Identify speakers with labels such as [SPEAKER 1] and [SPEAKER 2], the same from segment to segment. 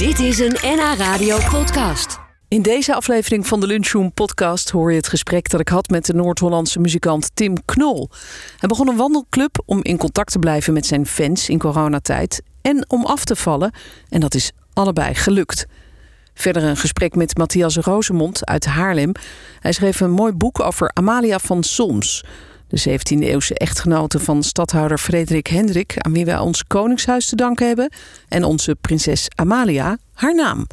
[SPEAKER 1] Dit is een NH Radio podcast.
[SPEAKER 2] In deze aflevering van de Lunchroom podcast hoor je het gesprek dat ik had met de Noord-Hollandse muzikant Tim Knol. Hij begon een wandelclub om in contact te blijven met zijn fans in coronatijd en om af te vallen. En dat is allebei gelukt. Verder een gesprek met Matthias Rosemond uit Haarlem. Hij schreef een mooi boek over Amalia van Soms. De 17e-eeuwse echtgenote van stadhouder Frederik Hendrik... aan wie wij ons koningshuis te danken hebben... en onze prinses Amalia, haar naam.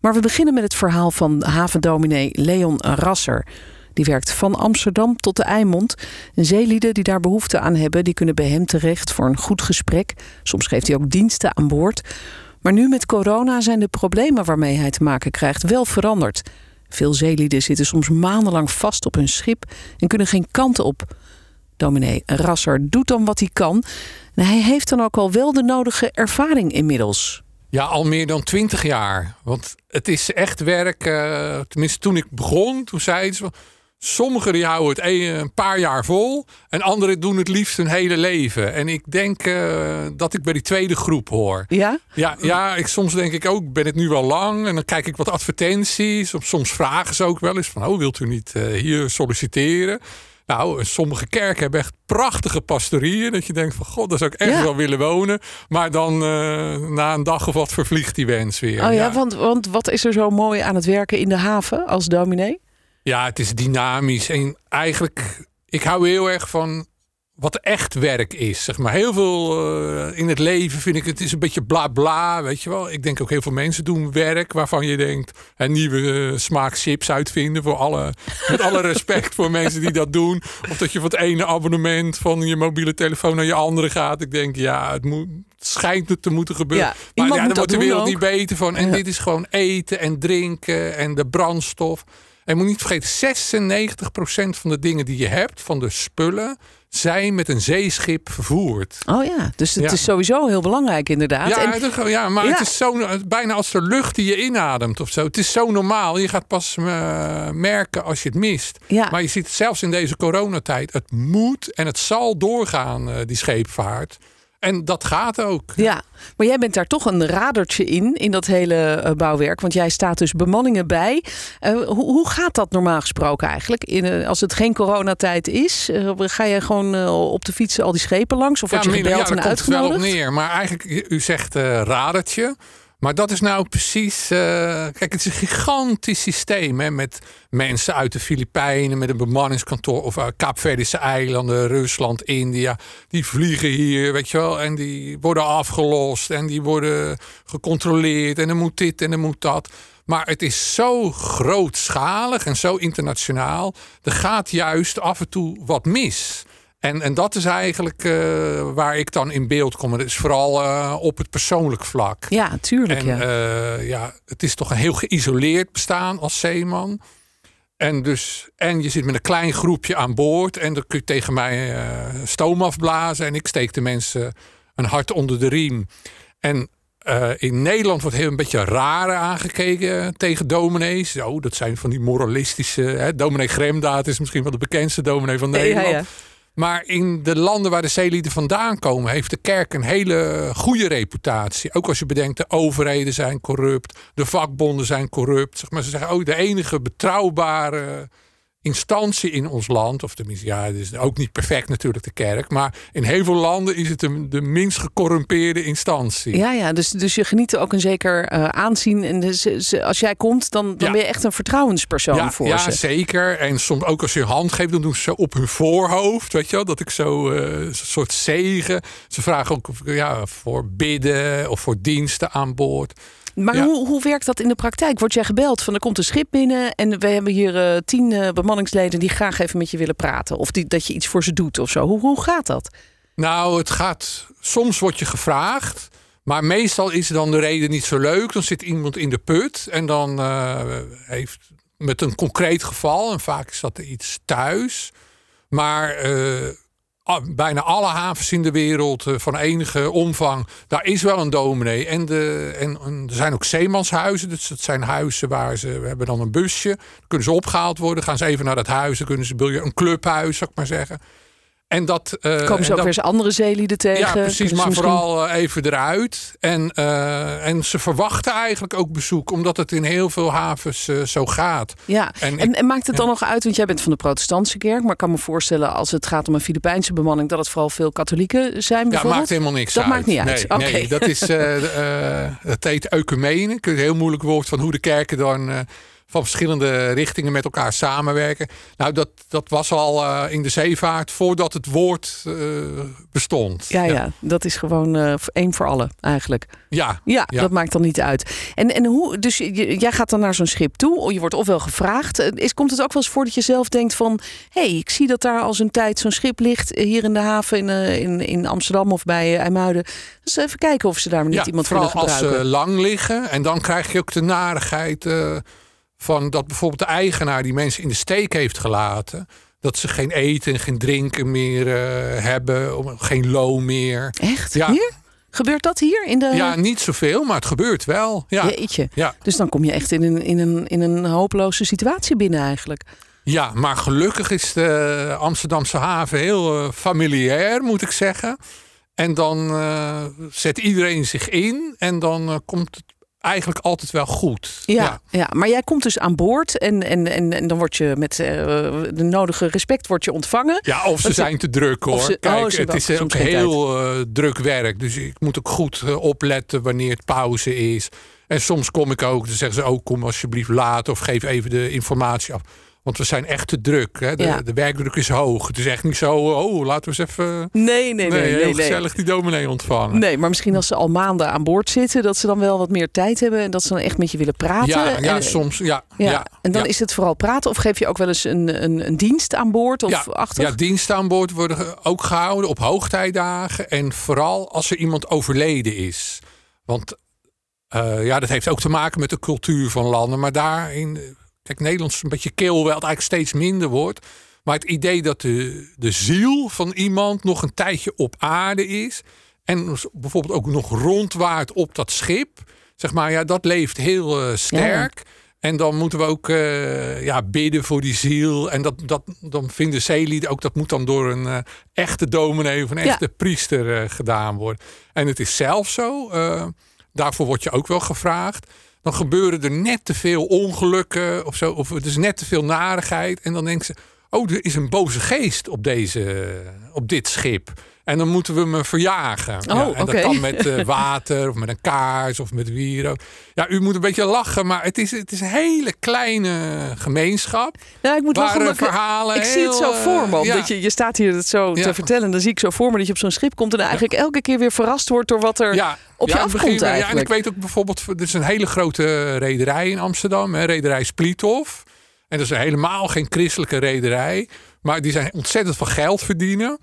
[SPEAKER 2] Maar we beginnen met het verhaal van havendominee Leon Rasser. Die werkt van Amsterdam tot de Eimond. En zeelieden die daar behoefte aan hebben... die kunnen bij hem terecht voor een goed gesprek. Soms geeft hij ook diensten aan boord... Maar nu met corona zijn de problemen waarmee hij te maken krijgt wel veranderd. Veel zeelieden zitten soms maandenlang vast op hun schip en kunnen geen kant op. Dominee Rasser doet dan wat hij kan. En hij heeft dan ook al wel de nodige ervaring inmiddels.
[SPEAKER 3] Ja, al meer dan twintig jaar. Want het is echt werk. Uh, tenminste, toen ik begon, toen zei ze Sommigen die houden het een, paar jaar vol. En anderen doen het liefst hun hele leven. En ik denk uh, dat ik bij die tweede groep hoor.
[SPEAKER 2] Ja?
[SPEAKER 3] Ja, ja ik, soms denk ik ook, ben het nu wel lang? En dan kijk ik wat advertenties. Soms vragen ze ook wel eens van, oh, wilt u niet uh, hier solliciteren? Nou, sommige kerken hebben echt prachtige pastorieën. Dat je denkt van, god, daar zou ik echt ja. wel willen wonen. Maar dan uh, na een dag of wat vervliegt die wens weer.
[SPEAKER 2] Oh ja, ja, Want, want wat is er zo mooi aan het werken in de haven als dominee?
[SPEAKER 3] Ja, het is dynamisch. En eigenlijk, ik hou heel erg van wat echt werk is. Zeg maar. Heel veel uh, in het leven vind ik het is een beetje bla bla. Weet je wel. Ik denk ook heel veel mensen doen werk waarvan je denkt een nieuwe uh, smaak chips uitvinden. Voor alle, met alle respect voor mensen die dat doen. Of dat je van het ene abonnement van je mobiele telefoon naar je andere gaat. Ik denk ja, het, moet, het schijnt het te moeten gebeuren.
[SPEAKER 2] Ja,
[SPEAKER 3] maar ja, daar wordt de wereld
[SPEAKER 2] ook.
[SPEAKER 3] niet beter van. En ja. dit is gewoon eten en drinken en de brandstof. En moet niet vergeten, 96% van de dingen die je hebt, van de spullen, zijn met een zeeschip vervoerd.
[SPEAKER 2] Oh ja, dus het
[SPEAKER 3] Ja.
[SPEAKER 2] is sowieso heel belangrijk inderdaad.
[SPEAKER 3] Ja,
[SPEAKER 2] En-
[SPEAKER 3] dat- ja maar
[SPEAKER 2] Ja.
[SPEAKER 3] het is zo, bijna als de lucht die je inademt of zo. Het is zo normaal. Je gaat pas eh, merken als je het mist.
[SPEAKER 2] Ja.
[SPEAKER 3] Maar je ziet het zelfs in deze coronatijd. Het moet en het zal doorgaan, eh, die scheepvaart. En dat gaat ook.
[SPEAKER 2] Ja, maar jij bent daar toch een radertje in, in dat hele eh, bouwwerk. Want jij staat dus bemanningen bij. Eh, hoe, hoe gaat dat normaal gesproken eigenlijk? In, eh, als het geen coronatijd is, ga je gewoon op de fiets al die schepen langs? Of word je gebeld
[SPEAKER 3] daar
[SPEAKER 2] en
[SPEAKER 3] komt het wel op
[SPEAKER 2] uitgenodigd?
[SPEAKER 3] neer. Maar eigenlijk, u zegt radertje. Maar dat is nou precies. eh, kijk, het is een gigantisch systeem. Hè, met mensen uit de Filipijnen, met een bemanningskantoor. of uh, Kaapverdische eilanden, Rusland, India. Die vliegen hier, weet je wel. En die worden afgelost. En die worden gecontroleerd. En dan moet dit en dan moet dat. Maar het is zo grootschalig en zo internationaal. Er gaat juist af en toe wat mis. En, en dat is eigenlijk eh, waar ik dan in beeld kom. Dat is vooral eh, op het persoonlijk vlak.
[SPEAKER 2] Ja, tuurlijk.
[SPEAKER 3] En
[SPEAKER 2] ja.
[SPEAKER 3] eh, ja, het is toch een heel geïsoleerd bestaan als zeeman. En, dus, en je zit met een klein groepje aan boord. En dan kun je tegen mij stoom afblazen. En ik steek de mensen een hart onder de riem. En in Nederland wordt heel een beetje raar aangekeken tegen dominees. Oh, dat zijn van die moralistische... Hè, dominee Gremdaad is misschien wel de bekendste dominee van
[SPEAKER 2] Ja,
[SPEAKER 3] Nederland.
[SPEAKER 2] ja.
[SPEAKER 3] Maar in de landen waar de zeelieden vandaan komen, heeft de kerk een hele goede reputatie. Ook als je bedenkt, de overheden zijn corrupt, de vakbonden zijn corrupt. Zeg maar, ze zeggen ook de enige betrouwbare instantie in ons land, of tenminste, ja, het is ook niet perfect natuurlijk de kerk, maar in heel veel landen is het de, de minst gecorrumpeerde instantie.
[SPEAKER 2] Ja, ja dus, dus je geniet ook een zeker eh, aanzien. En dus, als jij komt, dan, dan
[SPEAKER 3] Ja.
[SPEAKER 2] ben je echt een vertrouwenspersoon
[SPEAKER 3] ja,
[SPEAKER 2] voor
[SPEAKER 3] ja,
[SPEAKER 2] ze.
[SPEAKER 3] zeker. En soms ook als je hand geeft, dan doen ze op hun voorhoofd. Weet je wel? Dat ik zo eh, een soort zegen. Ze vragen ook ja, voor bidden of voor diensten aan boord.
[SPEAKER 2] Maar
[SPEAKER 3] Ja.
[SPEAKER 2] hoe, hoe werkt dat in de praktijk? Word jij gebeld van er komt een schip binnen en we hebben hier eh, tien eh, bemanningsleden die graag even met je willen praten? Of die, dat je iets voor ze doet of zo? Hoe, hoe gaat dat?
[SPEAKER 3] Nou, het gaat. Soms word je gevraagd. Maar meestal is dan de reden niet zo leuk. Dan zit iemand in de put en dan eh, heeft met een concreet geval. En vaak is dat iets thuis. Maar bijna alle havens in de wereld eh, van enige omvang, daar is wel een dominee. En, de, en, er zijn ook zeemanshuizen. Dus dat zijn huizen waar ze, we hebben dan een busje. Kunnen ze opgehaald worden. Gaan ze even naar dat huis. Dan kunnen ze, een clubhuis, zou ik maar zeggen. En dat, uh,
[SPEAKER 2] Komen ze ook
[SPEAKER 3] dat,
[SPEAKER 2] weer eens andere zeelieden tegen?
[SPEAKER 3] Ja, precies. Maar
[SPEAKER 2] misschien-
[SPEAKER 3] vooral eh, even eruit. En, eh, en ze verwachten eigenlijk ook bezoek. Omdat het in heel veel havens eh, zo gaat.
[SPEAKER 2] Ja,
[SPEAKER 3] En
[SPEAKER 2] en,
[SPEAKER 3] ik-
[SPEAKER 2] en, maakt het dan
[SPEAKER 3] ja.
[SPEAKER 2] nog uit, want jij bent van de protestantse kerk, maar ik kan me voorstellen als het gaat om een Filipijnse bemanning, dat het vooral veel katholieken zijn
[SPEAKER 3] Ja,
[SPEAKER 2] bijvoorbeeld?
[SPEAKER 3] maakt helemaal niks
[SPEAKER 2] Dat
[SPEAKER 3] uit.
[SPEAKER 2] maakt niet uit.
[SPEAKER 3] Nee,
[SPEAKER 2] Oké.
[SPEAKER 3] nee dat is eh eh, het heet ecumene. Een heel moeilijk woord van hoe de kerken dan eh, van verschillende richtingen met elkaar samenwerken. Nou, dat, dat was al eh, in de zeevaart voordat het woord eh, bestond.
[SPEAKER 2] Ja, ja, dat is gewoon eh, één voor allen eigenlijk.
[SPEAKER 3] ja.
[SPEAKER 2] Ja,
[SPEAKER 3] Ja.
[SPEAKER 2] dat maakt dan niet uit. En, en hoe, dus je- jij gaat dan naar zo'n schip toe, of je wordt ofwel gevraagd. Is, komt het ook wel eens voor dat je zelf denkt van, hé, hey, ik zie dat daar al zo'n tijd zo'n schip ligt hier in de haven in, in, in Amsterdam of bij IJmuiden. Dus even kijken of ze daar niet
[SPEAKER 3] Ja,
[SPEAKER 2] iemand
[SPEAKER 3] vooral
[SPEAKER 2] willen
[SPEAKER 3] als
[SPEAKER 2] gebruiken.
[SPEAKER 3] ze lang liggen. En dan krijg je ook de narigheid van dat bijvoorbeeld de eigenaar die mensen in de steek heeft gelaten. Dat ze geen eten en geen drinken meer eh, hebben, geen loon meer.
[SPEAKER 2] Echt?
[SPEAKER 3] Ja.
[SPEAKER 2] Hier? Gebeurt dat hier in de...
[SPEAKER 3] Ja, niet zoveel, maar het gebeurt wel. Ja,
[SPEAKER 2] Jeetje.
[SPEAKER 3] ja.
[SPEAKER 2] Dus dan kom je echt in een, in, een, in een hopeloze situatie binnen eigenlijk.
[SPEAKER 3] ja, maar gelukkig is de Amsterdamse haven heel eh, familiair, moet ik zeggen. En dan eh, zet iedereen zich in en dan komt het eigenlijk altijd wel goed.
[SPEAKER 2] Ja, ja. maar jij komt dus aan boord en, en, en, en dan word je met eh, de nodige respect wordt je ontvangen.
[SPEAKER 3] Ja, of ze
[SPEAKER 2] Want
[SPEAKER 3] zijn te druk hoor.
[SPEAKER 2] ze- oh,
[SPEAKER 3] Kijk,
[SPEAKER 2] ze
[SPEAKER 3] het is
[SPEAKER 2] ook
[SPEAKER 3] heel eh, druk werk. Dus ik moet ook goed eh, opletten wanneer het pauze is. En soms kom ik ook, dan zeggen ze ook kom alsjeblieft later of geef even de informatie af. Want we zijn echt te druk. Hè? De,
[SPEAKER 2] Ja.
[SPEAKER 3] de werkdruk is hoog. Het is echt niet zo, oh, laten we eens even
[SPEAKER 2] Nee, nee, nee.
[SPEAKER 3] nee,
[SPEAKER 2] nee,
[SPEAKER 3] heel
[SPEAKER 2] nee,
[SPEAKER 3] gezellig die dominee ontvangen.
[SPEAKER 2] Nee, maar misschien als ze al maanden aan boord zitten, dat ze dan wel wat meer tijd hebben en dat ze dan echt met je willen praten.
[SPEAKER 3] Ja, ja,
[SPEAKER 2] en,
[SPEAKER 3] soms. Ja,
[SPEAKER 2] ja.
[SPEAKER 3] ja,
[SPEAKER 2] en dan is het vooral praten of geef je ook wel eens een, een, een dienst aan boord of
[SPEAKER 3] ja,
[SPEAKER 2] achter?
[SPEAKER 3] ja, diensten aan boord worden ook gehouden op hoogtijdagen. En vooral als er iemand overleden is. Want eh, ja, dat heeft ook te maken met de cultuur van landen. Maar daarin, kijk, Nederlands is een beetje kil, wel het eigenlijk steeds minder wordt. Maar het idee dat de, de ziel van iemand nog een tijdje op aarde is. En bijvoorbeeld ook nog rondwaart op dat schip. Zeg maar, ja, dat leeft heel eh, sterk. En dan moeten we ook eh, ja, bidden voor die ziel. En dat, dat, dan vinden zeelieden ook dat moet dan door een eh, echte dominee of een
[SPEAKER 2] Ja.
[SPEAKER 3] echte priester gedaan worden. En het is zelfs zo, daarvoor word je ook wel gevraagd. Dan gebeuren er net te veel ongelukken of zo. Of het is net te veel narigheid. En dan denken ze, oh, er is een boze geest op, deze, op dit schip. En dan moeten we me verjagen.
[SPEAKER 2] Oh,
[SPEAKER 3] ja, en dat kan met eh, water of met een kaars of met wierook. Ja, u moet een beetje lachen, maar het is, het is een hele kleine gemeenschap.
[SPEAKER 2] Ja, ik moet
[SPEAKER 3] Waar,
[SPEAKER 2] lachen,
[SPEAKER 3] eh,
[SPEAKER 2] omdat ik-
[SPEAKER 3] verhalen
[SPEAKER 2] Ik zie het zo
[SPEAKER 3] heel,
[SPEAKER 2] voor me.
[SPEAKER 3] eh, ja.
[SPEAKER 2] je, je staat hier het zo te vertellen. Dan zie ik zo voor me dat je op zo'n schip komt. En eigenlijk elke keer weer verrast wordt door wat er op je afkomt
[SPEAKER 3] begin, Ja, en
[SPEAKER 2] eigenlijk.
[SPEAKER 3] ik weet ook bijvoorbeeld, er is een hele grote rederij in Amsterdam, hè, rederij Spliethof. En dat is helemaal geen christelijke rederij, maar die zijn ontzettend veel geld verdienen.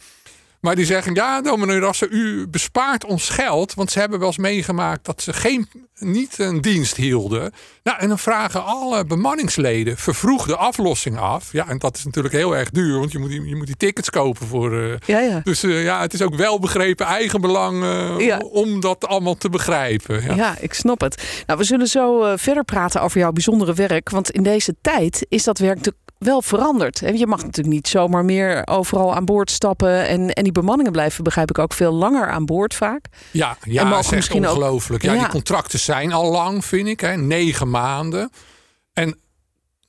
[SPEAKER 3] Maar die zeggen, ja, dominee Rassen, u bespaart ons geld. Want ze hebben wel eens meegemaakt dat ze geen, niet een dienst hielden. Nou, en dan vragen alle bemanningsleden vervroegde aflossing af. Ja, en dat is natuurlijk heel erg duur, want je moet die, je moet die tickets kopen voor... eh,
[SPEAKER 2] Ja, ja.
[SPEAKER 3] dus eh, ja, het is ook wel begrepen eigenbelang
[SPEAKER 2] Ja.
[SPEAKER 3] om dat allemaal te begrijpen. Ja.
[SPEAKER 2] Ja. ik snap het. Nou, we zullen zo eh, verder praten over jouw bijzondere werk. Want in deze tijd is dat werk natuurlijk wel veranderd. Je mag natuurlijk niet zomaar meer overal aan boord stappen. En, en die bemanningen blijven, begrijp ik, ook veel langer aan boord vaak.
[SPEAKER 3] Ja, ja is echt
[SPEAKER 2] ook-
[SPEAKER 3] ongelooflijk. Ja,
[SPEAKER 2] Ja.
[SPEAKER 3] die contracten zijn al lang, vind ik. Hè, negen maanden. En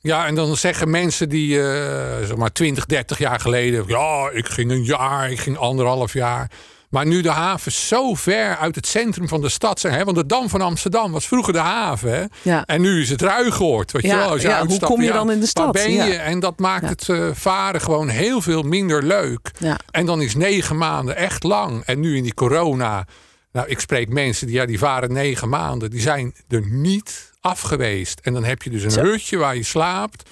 [SPEAKER 3] ja, en dan zeggen mensen die, eh, zeg maar 20, 30 jaar geleden... ja, ik ging een jaar, ik ging anderhalf jaar... Maar nu de havens zo ver uit het centrum van de stad zijn. Hè, want de Dam van Amsterdam was vroeger de haven. Hè,
[SPEAKER 2] Ja.
[SPEAKER 3] En nu is het Ruigoord. Weet
[SPEAKER 2] Ja,
[SPEAKER 3] je wel, als je
[SPEAKER 2] ja, hoe kom je dan in de stad?
[SPEAKER 3] Waar ben je? En dat maakt het eh, varen gewoon heel veel minder leuk.
[SPEAKER 2] Ja.
[SPEAKER 3] En dan is negen maanden echt lang. En nu in die corona. Nou, ik spreek mensen die, ja, die varen negen maanden. Die zijn er niet af geweest. En dan heb je dus een
[SPEAKER 2] Zo.
[SPEAKER 3] hutje waar je slaapt.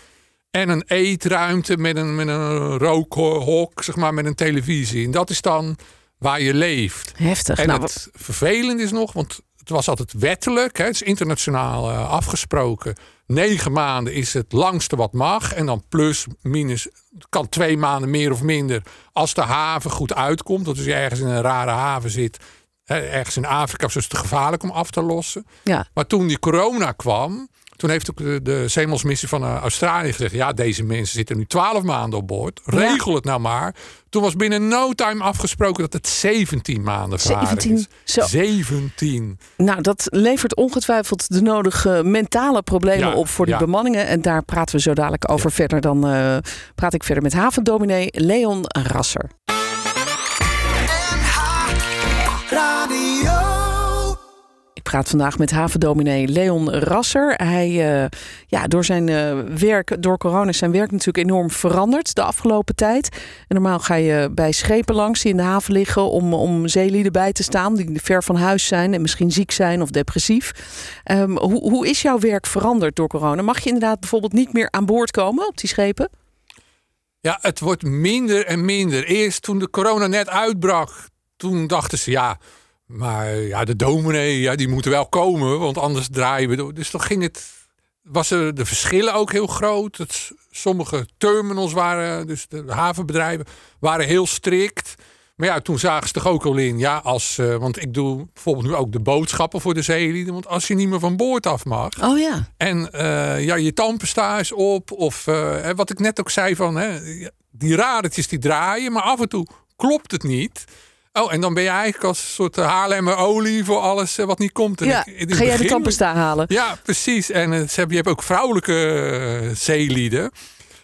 [SPEAKER 3] En een eetruimte met een, met een rookhok, zeg maar, met een televisie. En dat is dan waar je leeft.
[SPEAKER 2] Heftig.
[SPEAKER 3] En
[SPEAKER 2] nou,
[SPEAKER 3] het vervelende is nog, want het was altijd wettelijk, hè, het is internationaal eh, afgesproken. Negen maanden is het langste wat mag. En dan plus, minus, kan twee maanden meer of minder. Als de haven goed uitkomt, dat als je ergens in een rare haven zit, hè, ergens in Afrika, zo is het te gevaarlijk om af te lossen.
[SPEAKER 2] ja.
[SPEAKER 3] Maar toen die corona kwam, Toen heeft ook de, de zeemansmissie van uh, Australië gezegd... ja, deze mensen zitten nu 12 maanden op boord. Regel het nou maar. Toen was binnen no time afgesproken dat het 17 maanden varen
[SPEAKER 2] 17?
[SPEAKER 3] is.
[SPEAKER 2] Zo.
[SPEAKER 3] 17.
[SPEAKER 2] Nou, dat levert ongetwijfeld de nodige mentale problemen
[SPEAKER 3] Ja,
[SPEAKER 2] op voor die
[SPEAKER 3] ja.
[SPEAKER 2] bemanningen. En daar praten we zo dadelijk over verder. Dan eh, praat ik verder met havendominee Leon Rasser. Praat vandaag met havendominee Leon Rasser. Hij, eh, ja, door zijn eh, werk, door corona is zijn werk natuurlijk enorm veranderd de afgelopen tijd. En normaal ga je bij schepen langs die in de haven liggen om, om zeelieden bij te staan die ver van huis zijn en misschien ziek zijn of depressief. Ehm, hoe, hoe is jouw werk veranderd door corona? Mag je inderdaad bijvoorbeeld niet meer aan boord komen op die schepen?
[SPEAKER 3] Ja, het wordt minder en minder. Eerst toen de corona net uitbrak, toen dachten ze ja, maar ja, de dominee, ja, die moeten wel komen, want anders draaien we door. Dus dan ging het, was er de verschillen ook heel groot. Het, sommige terminals waren, dus de havenbedrijven, waren heel strikt. Maar ja, toen zagen ze toch ook al in, ja, als, eh, want ik doe bijvoorbeeld nu ook de boodschappen voor de zeelieden, want als je niet meer van boord af mag,
[SPEAKER 2] Oh ja.
[SPEAKER 3] en eh, ja, je tandpasta is op. Of eh, wat ik net ook zei van hè, die radertjes die draaien, maar af en toe klopt het niet. Oh, en dan ben je eigenlijk als een soort Haarlemmer olie voor alles eh, wat niet komt. En
[SPEAKER 2] ja.
[SPEAKER 3] ik-
[SPEAKER 2] Ga jij de tandpasta halen?
[SPEAKER 3] Ja, precies. En eh, ze hebben, je hebt ook vrouwelijke eh, zeelieden.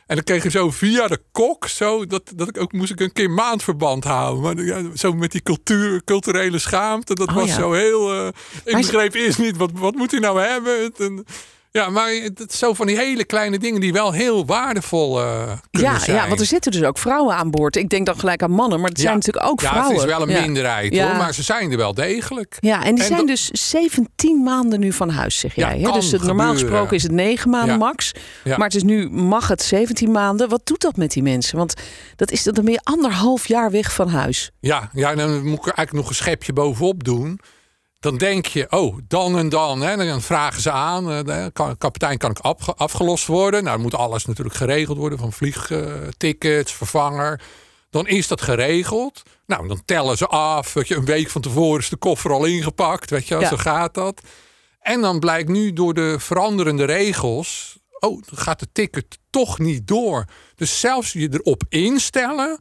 [SPEAKER 3] En dan kreeg je zo via de kok, zo, dat, dat ik ook moest ik een keer maandverband houden. Maar ja, zo met die cultuur, culturele schaamte, dat
[SPEAKER 2] Oh,
[SPEAKER 3] was
[SPEAKER 2] ja.
[SPEAKER 3] zo heel. eh, ik
[SPEAKER 2] Maar-
[SPEAKER 3] begreep eerst niet, wat, wat moet hij nou hebben? En, ja, maar het is zo van die hele kleine dingen die wel heel waardevol eh kunnen
[SPEAKER 2] Ja,
[SPEAKER 3] zijn.
[SPEAKER 2] ja, want er zitten dus ook vrouwen aan boord. Ik denk dan gelijk aan mannen, maar het zijn
[SPEAKER 3] Ja.
[SPEAKER 2] natuurlijk ook
[SPEAKER 3] ja,
[SPEAKER 2] vrouwen.
[SPEAKER 3] het is wel een
[SPEAKER 2] Ja.
[SPEAKER 3] minderheid
[SPEAKER 2] Ja.
[SPEAKER 3] hoor, maar ze zijn er wel degelijk.
[SPEAKER 2] Ja, en die
[SPEAKER 3] En
[SPEAKER 2] zijn dus 17 maanden nu van huis, zeg
[SPEAKER 3] Ja,
[SPEAKER 2] jij. hè? Dus het, normaal
[SPEAKER 3] gebeuren.
[SPEAKER 2] gesproken is het 9 maanden
[SPEAKER 3] Ja.
[SPEAKER 2] max.
[SPEAKER 3] Ja.
[SPEAKER 2] Maar het is nu, mag het 17 maanden. Wat doet dat met die mensen? Want dat is, dan je anderhalf jaar weg van huis.
[SPEAKER 3] Ja, ja, en dan moet ik er eigenlijk nog een schepje bovenop doen. Dan denk je, oh, dan en dan. Hè, dan vragen ze aan, eh, de ka- kapitein kan ik afge- afgelost worden. Nou, dan moet alles natuurlijk geregeld worden. Van vliegtickets, vervanger. Dan is dat geregeld. Nou, dan tellen ze af. Weet je, een week van tevoren is de koffer al ingepakt. Weet je,
[SPEAKER 2] Ja.
[SPEAKER 3] zo gaat dat. En dan blijkt nu door de veranderende regels... oh, dan gaat de ticket toch niet door. Dus zelfs je erop instellen...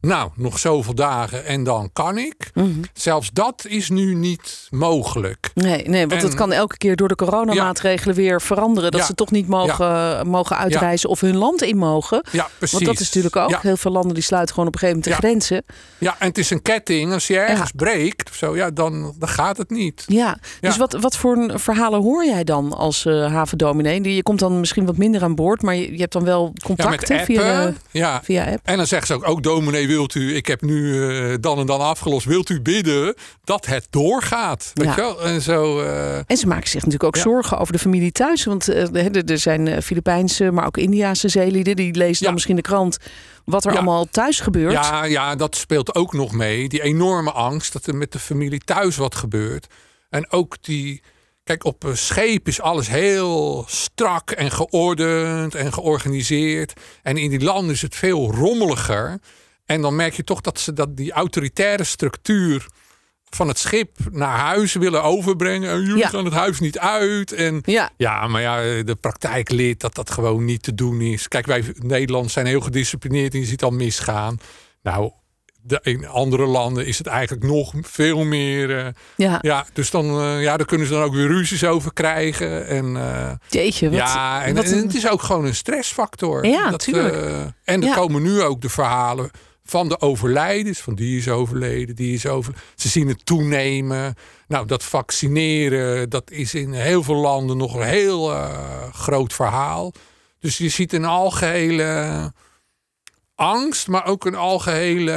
[SPEAKER 3] nou, nog zoveel dagen en dan kan ik.
[SPEAKER 2] Mhm.
[SPEAKER 3] Zelfs dat is nu niet mogelijk.
[SPEAKER 2] Nee, nee want
[SPEAKER 3] En-
[SPEAKER 2] het kan elke keer door de coronamaatregelen weer veranderen. Dat
[SPEAKER 3] Ja.
[SPEAKER 2] ze toch niet mogen, mogen uitreizen of hun land in mogen.
[SPEAKER 3] Ja, precies.
[SPEAKER 2] Want dat is natuurlijk ook. Heel veel landen die sluiten gewoon op een gegeven moment de grenzen.
[SPEAKER 3] ja, en het is een ketting. Als je ergens breekt of zo, ja, dan, dan gaat het niet.
[SPEAKER 2] Ja, dus wat, wat voor verhalen hoor jij dan als eh havendominee? Je komt dan misschien wat minder aan boord, maar je, je hebt dan wel contacten via,
[SPEAKER 3] ja.
[SPEAKER 2] via app.
[SPEAKER 3] En dan zegt ze ook, ook dominee, wilt u, ik heb nu eh, dan en dan afgelost, wilt u bidden dat het doorgaat? Weet
[SPEAKER 2] Ja.
[SPEAKER 3] je wel? En zo, eh,
[SPEAKER 2] En ze maken zich natuurlijk ook
[SPEAKER 3] Ja.
[SPEAKER 2] zorgen over de familie thuis. Want eh, er zijn Filipijnse, maar ook Indiaanse zeelieden. Die lezen dan misschien de krant wat er
[SPEAKER 3] Ja.
[SPEAKER 2] allemaal thuis gebeurt.
[SPEAKER 3] ja, ja, dat speelt ook nog mee. Die enorme angst dat er met de familie thuis wat gebeurt. En ook die. Kijk, op een scheep is alles heel strak en geordend en georganiseerd. En in die landen is het veel rommeliger. En dan merk je toch dat ze dat die autoritaire structuur van het schip naar huis willen overbrengen. En jullie
[SPEAKER 2] Ja.
[SPEAKER 3] gaan het huis niet uit. En
[SPEAKER 2] Ja,
[SPEAKER 3] ja, maar ja, de praktijk leert dat dat gewoon niet te doen is. Kijk, wij Nederlanders zijn heel gedisciplineerd en je ziet al misgaan. Nou, de, in andere landen is het eigenlijk nog veel meer. eh,
[SPEAKER 2] ja.
[SPEAKER 3] ja, dus dan, eh, ja, daar kunnen ze dan ook weer ruzies over krijgen. En, eh,
[SPEAKER 2] jeetje. Wat,
[SPEAKER 3] ja, en,
[SPEAKER 2] wat
[SPEAKER 3] en
[SPEAKER 2] een-
[SPEAKER 3] het is ook gewoon een stressfactor.
[SPEAKER 2] Ja,
[SPEAKER 3] dat,
[SPEAKER 2] tuurlijk.
[SPEAKER 3] en er komen nu ook de verhalen van de overlijdens. Van die is overleden, die is overleden. Ze zien het toenemen. Nou, dat vaccineren, dat is in heel veel landen nog een heel eh, groot verhaal. Dus je ziet een algehele angst, maar ook een algehele...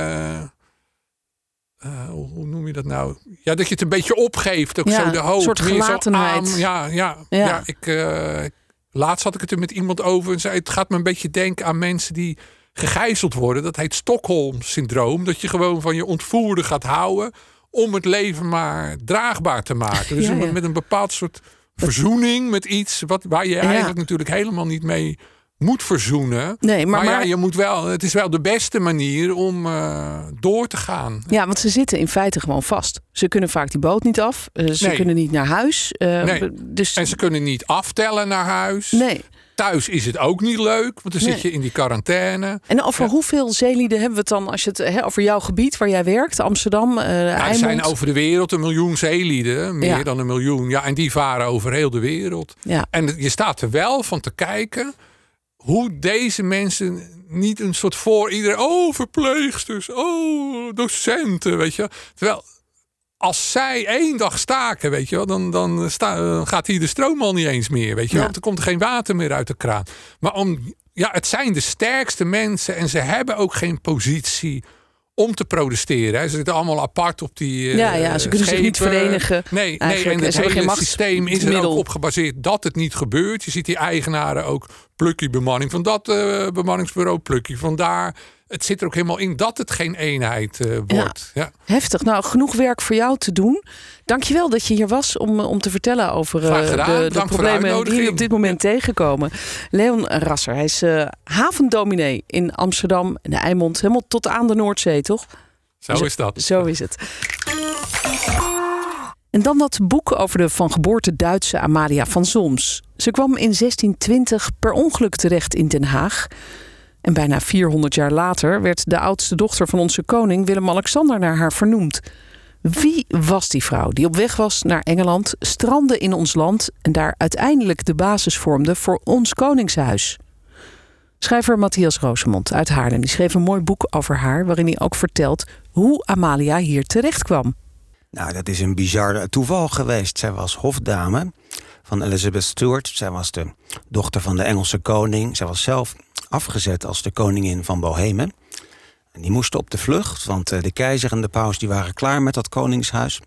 [SPEAKER 3] eh, hoe noem je dat nou? Ja, dat je het een beetje opgeeft. Ook
[SPEAKER 2] Ja,
[SPEAKER 3] zo de hoop.
[SPEAKER 2] een soort gelatenheid.
[SPEAKER 3] aan- ja, ja,
[SPEAKER 2] Ja.
[SPEAKER 3] ja. ik, eh, laatst had ik het er met iemand over. En zei, het gaat me een beetje denken aan mensen die gegijzeld worden. Dat heet Stockholm-syndroom. Dat je gewoon van je ontvoerder gaat houden. Om het leven maar draagbaar te maken. Dus
[SPEAKER 2] Ja, ja.
[SPEAKER 3] met een bepaald soort verzoening met iets. Wat, waar je eigenlijk natuurlijk helemaal niet mee moet verzoenen.
[SPEAKER 2] Nee, maar,
[SPEAKER 3] Maar, ja, je moet wel, het is wel de beste manier om eh, door te gaan.
[SPEAKER 2] Ja, want ze zitten in feite gewoon vast. Ze kunnen vaak die boot niet af. eh, ze
[SPEAKER 3] Nee.
[SPEAKER 2] kunnen niet naar huis. eh,
[SPEAKER 3] Nee.
[SPEAKER 2] Dus
[SPEAKER 3] En ze kunnen niet aftellen naar huis.
[SPEAKER 2] nee.
[SPEAKER 3] Thuis is het ook niet leuk, want dan
[SPEAKER 2] Nee.
[SPEAKER 3] zit je in die quarantaine.
[SPEAKER 2] En over
[SPEAKER 3] Ja.
[SPEAKER 2] hoeveel zeelieden hebben we het dan als je het hè, over jouw gebied waar jij werkt, Amsterdam,
[SPEAKER 3] Ja, er zijn over de wereld een miljoen zeelieden, meer
[SPEAKER 2] Ja.
[SPEAKER 3] dan een miljoen. Ja, en die varen over heel de wereld.
[SPEAKER 2] Ja.
[SPEAKER 3] En je staat er wel van te kijken hoe deze mensen niet een soort voor iedereen. Oh, verpleegsters, oh, docenten, weet je. wel. Terwijl als zij één dag staken, weet je wel, dan, dan sta, dan gaat hier de stroom al niet eens meer, weet je wel.
[SPEAKER 2] Ja.
[SPEAKER 3] Want er komt geen water meer uit de kraan. Maar om, ja, het zijn de sterkste mensen en ze hebben ook geen positie om te protesteren. Hè. Ze zitten allemaal apart op die eh,
[SPEAKER 2] Ja, ja, ze kunnen zich niet verenigen.
[SPEAKER 3] Nee, nee
[SPEAKER 2] Eigenlijk.
[SPEAKER 3] en
[SPEAKER 2] En
[SPEAKER 3] het hele systeem is er ook op gebaseerd dat het niet gebeurt. Je ziet die eigenaren ook plukkie bemanning van dat eh, bemanningsbureau, plukkie van daar. Het zit er ook helemaal in dat het geen eenheid eh, wordt. Ja.
[SPEAKER 2] Heftig. Nou, genoeg werk voor jou te doen. Dankjewel dat je hier was om, om te vertellen over eh, de, problemen die op dit moment tegenkomen. Leon Rasser, hij is eh, havendominee in Amsterdam en de Eimond, helemaal tot aan de Noordzee, toch?
[SPEAKER 3] Zo is dat.
[SPEAKER 2] Zo is het. En dan dat boek over de van geboorte Duitse Amalia van Solms. Ze kwam in 1620 per ongeluk terecht in Den Haag. En bijna 400 jaar later werd de oudste dochter van onze koning Willem-Alexander naar haar vernoemd. Wie was die vrouw die op weg was naar Engeland, strandde in ons land en daar uiteindelijk de basis vormde voor ons koningshuis? Schrijver Matthias Roosemond uit Haarlem die schreef een mooi boek over haar, waarin hij ook vertelt hoe Amalia hier terecht kwam.
[SPEAKER 4] Nou, dat is een bizar toeval geweest. Zij was hofdame van Elizabeth Stuart. Zij was de dochter van de Engelse koning. Zij was zelf afgezet als de koningin van Bohemen. En die moesten op de vlucht, want eh, de keizer en de paus die waren klaar met dat koningshuis.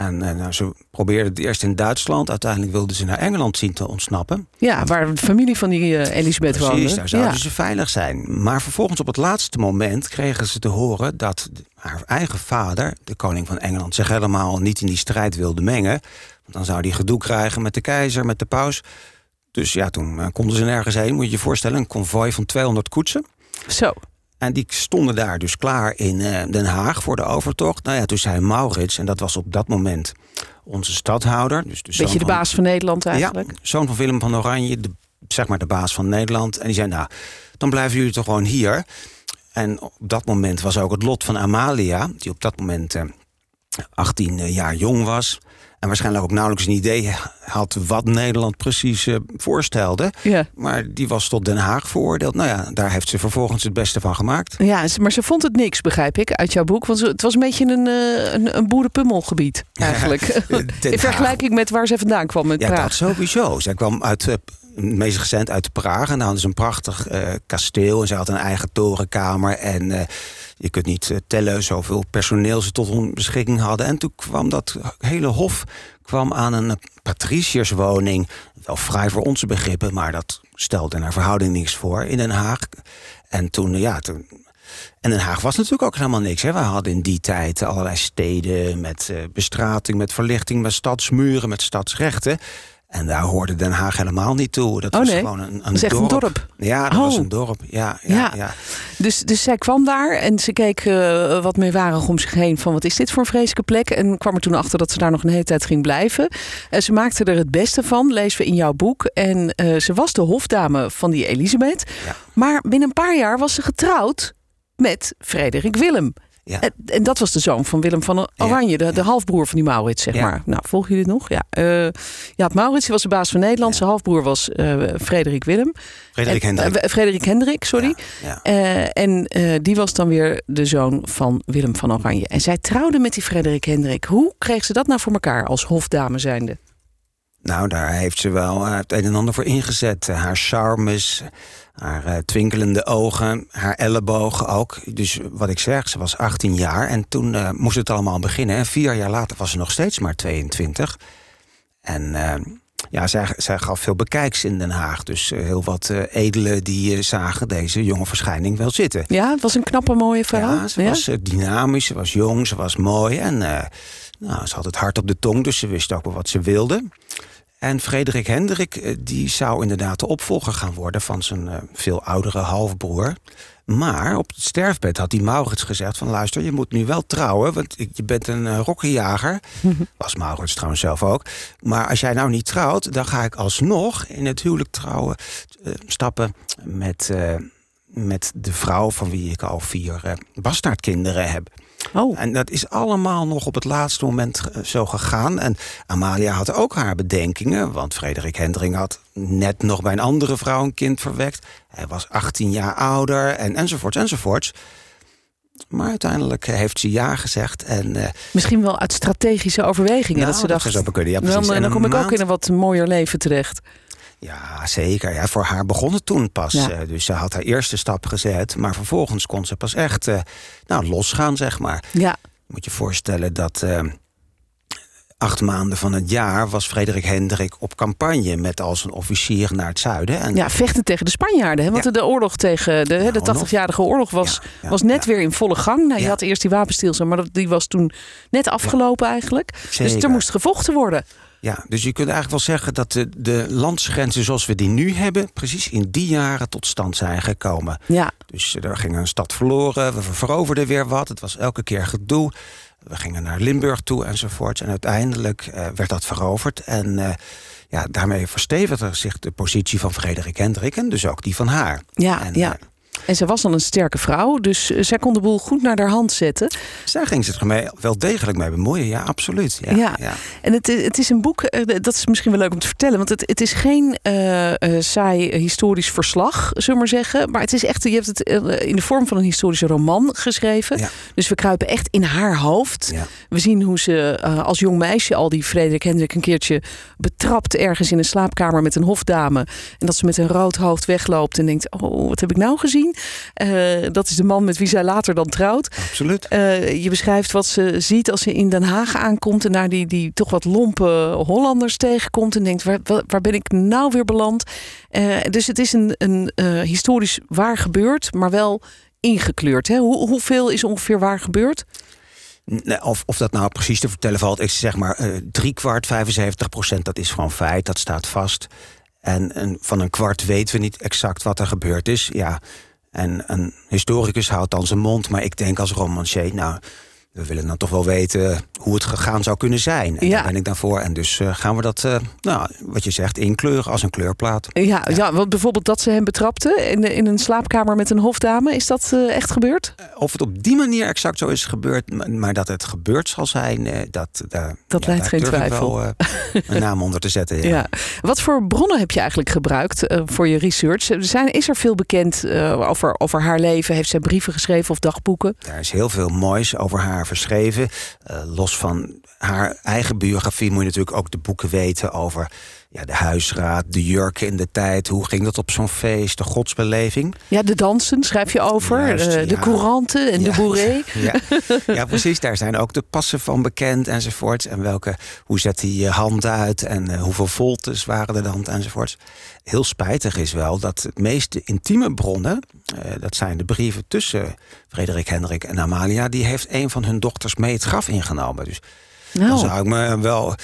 [SPEAKER 4] En eh, nou, ze probeerden het eerst in Duitsland. Uiteindelijk wilden ze naar Engeland zien te ontsnappen.
[SPEAKER 2] Ja, waar de familie van die eh, Elisabeth woonde.
[SPEAKER 4] Precies, daar zouden
[SPEAKER 2] ja.
[SPEAKER 4] ze veilig zijn. Maar vervolgens op het laatste moment kregen ze te horen dat haar eigen vader, de koning van Engeland, zich helemaal niet in die strijd wilde mengen. Want dan zou hij gedoe krijgen met de keizer, met de paus. Dus ja, toen eh, konden ze nergens heen. Moet je je voorstellen, een konvooi van 200 koetsen.
[SPEAKER 2] Zo.
[SPEAKER 4] En die stonden daar dus klaar in eh, Den Haag voor de overtocht. Nou ja, toen zei Maurits, en dat was op dat moment onze stadhouder. Dus de
[SPEAKER 2] Beetje de
[SPEAKER 4] van-
[SPEAKER 2] baas van Nederland eigenlijk.
[SPEAKER 4] ja, zoon van Willem van Oranje, de, zeg maar de baas van Nederland. En die zei, nou, dan blijven jullie toch gewoon hier. En op dat moment was ook het lot van Amalia, die op dat moment eh, 18 jaar jong was. En waarschijnlijk ook nauwelijks een idee had wat Nederland precies eh, voorstelde.
[SPEAKER 2] Ja.
[SPEAKER 4] Maar die was tot Den Haag veroordeeld. Nou ja, daar heeft ze vervolgens het beste van gemaakt.
[SPEAKER 2] Ja, maar ze vond het niks, begrijp ik, uit jouw boek. Want het was een beetje een, eh, een, een boerenpummelgebied, eigenlijk. In vergelijking met waar ze vandaan kwam met
[SPEAKER 4] Ja,
[SPEAKER 2] Praag.
[SPEAKER 4] dat sowieso. Zij kwam uit, eh, meest recent uit Praag. En daar hadden ze een prachtig eh, kasteel. En ze had een eigen torenkamer. En eh, je kunt niet eh, tellen zoveel personeel ze tot hun beschikking hadden. En toen kwam dat hele hof kwam aan een patriciërswoning. Wel vrij voor onze begrippen, maar dat stelde naar verhouding niks voor in Den Haag. En toen, ja, toen en Den Haag was natuurlijk ook helemaal niks. Hè. We hadden in die tijd allerlei steden met bestrating, met verlichting, met stadsmuren, met stadsrechten. En daar hoorde Den Haag helemaal niet toe. Dat
[SPEAKER 2] Oh,
[SPEAKER 4] was
[SPEAKER 2] nee?
[SPEAKER 4] gewoon een, een
[SPEAKER 2] dorp.
[SPEAKER 4] Ja, dat
[SPEAKER 2] Oh.
[SPEAKER 4] was een dorp. Ja, ja,
[SPEAKER 2] Ja.
[SPEAKER 4] ja.
[SPEAKER 2] Dus, dus zij kwam daar en ze keek eh, wat meewarig om zich heen van wat is dit voor een vreselijke plek. En kwam er toen achter dat ze daar nog een hele tijd ging blijven. Eh, ze maakte er het beste van, lezen we in jouw boek. En eh, ze was de hofdame van die Elisabeth.
[SPEAKER 4] Ja.
[SPEAKER 2] Maar binnen een paar jaar was ze getrouwd met Frederik Willem.
[SPEAKER 4] Ja.
[SPEAKER 2] En, en dat was de zoon van Willem van Oranje, de, de halfbroer van die Maurits, zeg maar. Nou, volgen jullie dit nog? Ja, eh ja Maurits was de baas van Nederland. Zijn halfbroer was eh, Frederik Willem.
[SPEAKER 4] Frederik
[SPEAKER 2] En-
[SPEAKER 4] Hendrik.
[SPEAKER 2] eh, Frederik Hendrik, sorry. Eh, en eh, die was dan weer de zoon van Willem van Oranje. En zij trouwde met die Frederik Hendrik. Hoe kreeg ze dat nou voor elkaar als hofdame zijnde?
[SPEAKER 4] Nou, daar heeft ze wel eh, het een en ander voor ingezet. Eh, Haar charmes, haar eh, twinkelende ogen, haar ellebogen ook. Dus wat ik zeg, ze was 18 jaar en toen eh, moest het allemaal beginnen. En vier jaar later was ze nog steeds maar 22. En eh, ja, zij, zij gaf veel bekijks in Den Haag. Dus eh, heel wat edelen die zagen deze jonge verschijning wel zitten.
[SPEAKER 2] Ja, het was een knappe, mooie vrouw.
[SPEAKER 4] Ja, ze was dynamisch, ze was jong, ze was mooi. En nou, ze had het hart op de tong, dus ze wist ook wel wat ze wilde. En Frederik Hendrik eh, die zou inderdaad de opvolger gaan worden van zijn uh, veel oudere halfbroer. Maar op het sterfbed had die Maurits gezegd van luister, je moet nu wel trouwen, want je bent een uh, rokkenjager. Was Maurits trouwens zelf ook. Maar als jij nou niet trouwt, dan ga ik alsnog in het huwelijk trouwen stappen met, met de vrouw van wie ik al vier bastaardkinderen heb. Oh. En dat is allemaal nog op het laatste moment zo gegaan. En Amalia had ook haar bedenkingen, want Frederik Hendring had net nog bij een andere vrouw een kind verwekt. Hij was 18 jaar ouder en enzovoorts enzovoorts. Maar uiteindelijk heeft ze ja gezegd. En, uh,
[SPEAKER 2] Misschien wel uit strategische overwegingen.
[SPEAKER 4] Nou,
[SPEAKER 2] dat ze dacht,
[SPEAKER 4] dat zou kunnen. Ja,
[SPEAKER 2] dan, dan kom ik ook in een wat mooier leven terecht.
[SPEAKER 4] Ja, zeker. Ja, voor haar begon het toen pas. Ja. Uh, dus ze had haar eerste stap gezet. Maar vervolgens kon ze pas echt uh, nou, losgaan, zeg maar.
[SPEAKER 2] Ja.
[SPEAKER 4] Moet je voorstellen dat... Uh, acht maanden van het jaar was Frederik Hendrik op campagne met als een officier naar het zuiden.
[SPEAKER 2] En ja, vechten tegen de Spanjaarden. Hè? Want ja. de oorlog tegen de, nou, de 80-jarige oorlog was, ja, was net weer in volle gang. Nou, je had eerst die wapenstilstand, maar die was toen net afgelopen eigenlijk.
[SPEAKER 4] Zeker.
[SPEAKER 2] Dus er moest gevochten worden.
[SPEAKER 4] Ja, dus je kunt eigenlijk wel zeggen dat de, de landsgrenzen zoals we die nu hebben, precies in die jaren tot stand zijn gekomen.
[SPEAKER 2] Ja.
[SPEAKER 4] Dus er ging een stad verloren, we veroverden weer wat, het was elke keer gedoe. We gingen naar Limburg toe enzovoort. En uiteindelijk uh, werd dat veroverd. En uh, ja, daarmee verstevigde zich de positie van Frederik Hendrik en dus ook die van haar.
[SPEAKER 2] Ja,
[SPEAKER 4] en,
[SPEAKER 2] ja.
[SPEAKER 4] Uh,
[SPEAKER 2] en ze was dan een sterke vrouw, dus zij kon de boel goed naar haar hand zetten.
[SPEAKER 4] Daar ging ze het mee, wel degelijk mee bemoeien, ja, absoluut. Ja,
[SPEAKER 2] ja.
[SPEAKER 4] ja.
[SPEAKER 2] en het, het is een boek, dat is misschien wel leuk om te vertellen, want het, het is geen uh, uh, saai historisch verslag, zullen we maar zeggen. Maar het is echt, je hebt het in de vorm van een historische roman geschreven.
[SPEAKER 4] Ja.
[SPEAKER 2] Dus we kruipen echt in haar hoofd.
[SPEAKER 4] Ja.
[SPEAKER 2] We zien hoe ze uh, als jong meisje al die Frederik Hendrik een keertje betrapt ergens in een slaapkamer met een hofdame. En dat ze met een rood hoofd wegloopt en denkt, oh, wat heb ik nou gezien? Uh, dat is de man met wie zij later dan trouwt.
[SPEAKER 4] Absoluut.
[SPEAKER 2] Uh, je beschrijft wat ze ziet als ze in Den Haag aankomt en daar die, die toch wat lompe Hollanders tegenkomt en denkt: waar, waar ben ik nou weer beland? Uh, dus het is een, een historisch waar gebeurd, maar wel ingekleurd. Hè? Hoe, hoeveel is ongeveer waar gebeurd?
[SPEAKER 4] Of, of dat nou precies te vertellen valt, ik zeg maar drie kwart, 75 procent, dat is gewoon feit, dat staat vast. En, en, van een kwart weten we niet exact wat er gebeurd is. Ja, en een historicus houdt dan zijn mond, maar ik denk als romancier, nou, we willen dan toch wel weten hoe het gegaan zou kunnen zijn. En
[SPEAKER 2] ja.
[SPEAKER 4] daar ben ik dan voor. En dus uh, gaan we dat, uh, nou, wat je zegt, inkleuren als een kleurplaat.
[SPEAKER 2] Ja, ja. ja want bijvoorbeeld dat ze hem betrapte in, in een slaapkamer met een hofdame. Is dat uh, echt gebeurd?
[SPEAKER 4] Of het op die manier exact zo is gebeurd, maar, dat het gebeurd zal zijn, dat, daar,
[SPEAKER 2] dat
[SPEAKER 4] ja,
[SPEAKER 2] leidt geen twijfel.
[SPEAKER 4] Wel, een naam onder te zetten. Ja.
[SPEAKER 2] ja. Wat voor bronnen heb je eigenlijk gebruikt voor je research? Zijn, is er veel bekend over, over haar leven? Heeft zij brieven geschreven of dagboeken?
[SPEAKER 4] Er is heel veel moois over haar verschreven. Uh, los van haar eigen biografie moet je natuurlijk ook de boeken weten over ja, de huisraad, de jurken in de tijd. Hoe ging dat op zo'n feest, de godsbeleving?
[SPEAKER 2] Ja, de dansen schrijf je over.
[SPEAKER 4] Juist,
[SPEAKER 2] de
[SPEAKER 4] ja.
[SPEAKER 2] couranten en
[SPEAKER 4] ja,
[SPEAKER 2] de bourrée.
[SPEAKER 4] Ja, ja, precies. Daar zijn ook de passen van bekend enzovoorts. En welke, hoe zet hij je hand uit en uh, hoeveel voltes waren er dan enzovoorts. Heel spijtig is wel dat het meeste intieme bronnen... Uh, dat zijn de brieven tussen Frederik Hendrik en Amalia... die heeft een van hun dochters mee het graf ingenomen. Dus
[SPEAKER 2] nou.
[SPEAKER 4] dan zou ik me wel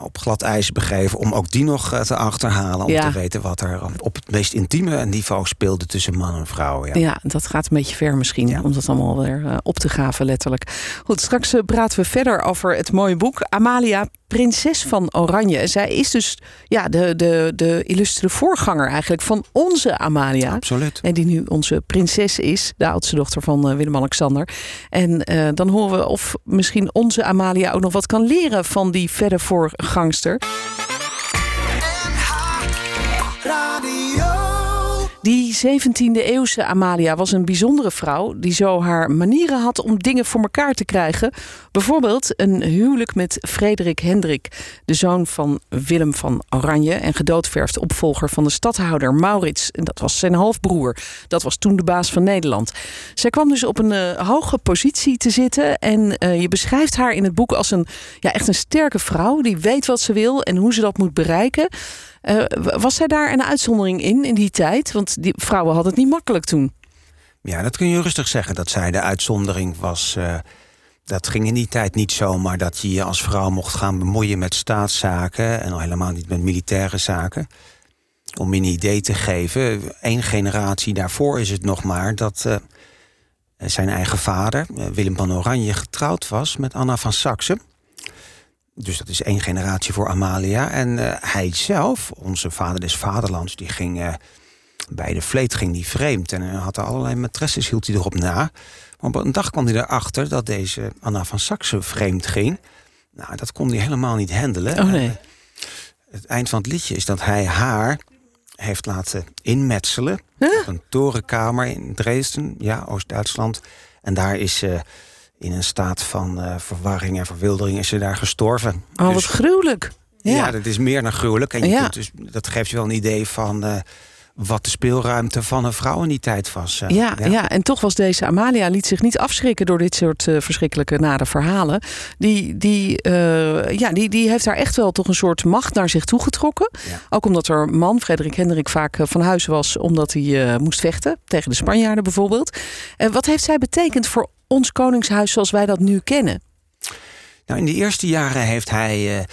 [SPEAKER 4] op glad ijs begeven om ook die nog te achterhalen. Om
[SPEAKER 2] Ja.
[SPEAKER 4] te weten wat er op het meest intieme niveau speelde tussen man en vrouw. Ja.
[SPEAKER 2] Ja. dat gaat een beetje ver misschien,
[SPEAKER 4] Ja.
[SPEAKER 2] om dat allemaal weer uh, op te graven letterlijk. Goed, straks praten we verder over het mooie boek Amalia, prinses van Oranje. Zij is dus ja, de, de, de illustre voorganger eigenlijk van onze Amalia.
[SPEAKER 4] Absoluut.
[SPEAKER 2] En die nu onze prinses is, de oudste dochter van Willem-Alexander. En uh, dan horen we of misschien onze Amalia ook nog wat kan leren van die verre voorgangster. Die 17e eeuwse Amalia was een bijzondere vrouw die zo haar manieren had om dingen voor elkaar te krijgen. Bijvoorbeeld een huwelijk met Frederik Hendrik, de zoon van Willem van Oranje en gedoodverfd opvolger van de stadhouder Maurits. En dat was zijn halfbroer. Dat was toen de baas van Nederland. Zij kwam dus op een uh, hoge positie te zitten en uh, je beschrijft haar in het boek als een ja, echt een sterke vrouw die weet wat ze wil en hoe ze dat moet bereiken. Uh, was zij daar een uitzondering in, in die tijd? Want die vrouwen hadden het niet makkelijk toen.
[SPEAKER 4] Ja, dat kun je rustig zeggen, dat zij de uitzondering was. Uh, dat ging in die tijd niet zomaar dat je je als vrouw mocht gaan bemoeien met staatszaken en al helemaal niet met militaire zaken. Om je een idee te geven, één generatie daarvoor is het nog maar dat uh, zijn eigen vader, Willem van Oranje, getrouwd was met Anna van Saxe. Dus dat is één generatie voor Amalia. En uh, hij zelf, onze vader des vaderlands, die ging bij de vleet ging die vreemd. En hij had allerlei matresses, hield hij erop na. Maar op een dag kwam hij erachter dat deze Anna van Saxe vreemd ging. Nou, dat kon hij helemaal niet handelen.
[SPEAKER 2] Oh nee.
[SPEAKER 4] het eind van het liedje is dat hij haar heeft laten inmetselen.
[SPEAKER 2] Huh?
[SPEAKER 4] Op een torenkamer in Dresden, ja, Oost-Duitsland. En daar is ze in een staat van uh, verwarring en verwildering is ze daar gestorven.
[SPEAKER 2] Oh, wat dus, gruwelijk.
[SPEAKER 4] Ja. ja. dat is meer dan gruwelijk. En je ja. kunt dus, dat geeft je wel een idee van uh, wat de speelruimte van een vrouw in die tijd was.
[SPEAKER 2] Uh, ja, ja, ja. en toch was deze Amalia liet zich niet afschrikken door dit soort verschrikkelijke nare verhalen. Die, die, ja, die, die heeft daar echt wel toch een soort macht naar zich toegetrokken. Ook omdat er man, Frederik Hendrik, vaak van huis was omdat hij moest vechten. Tegen de Spanjaarden bijvoorbeeld. En wat heeft zij betekend voor ons koningshuis zoals wij dat nu kennen?
[SPEAKER 4] Nou, in de eerste jaren heeft hij uh,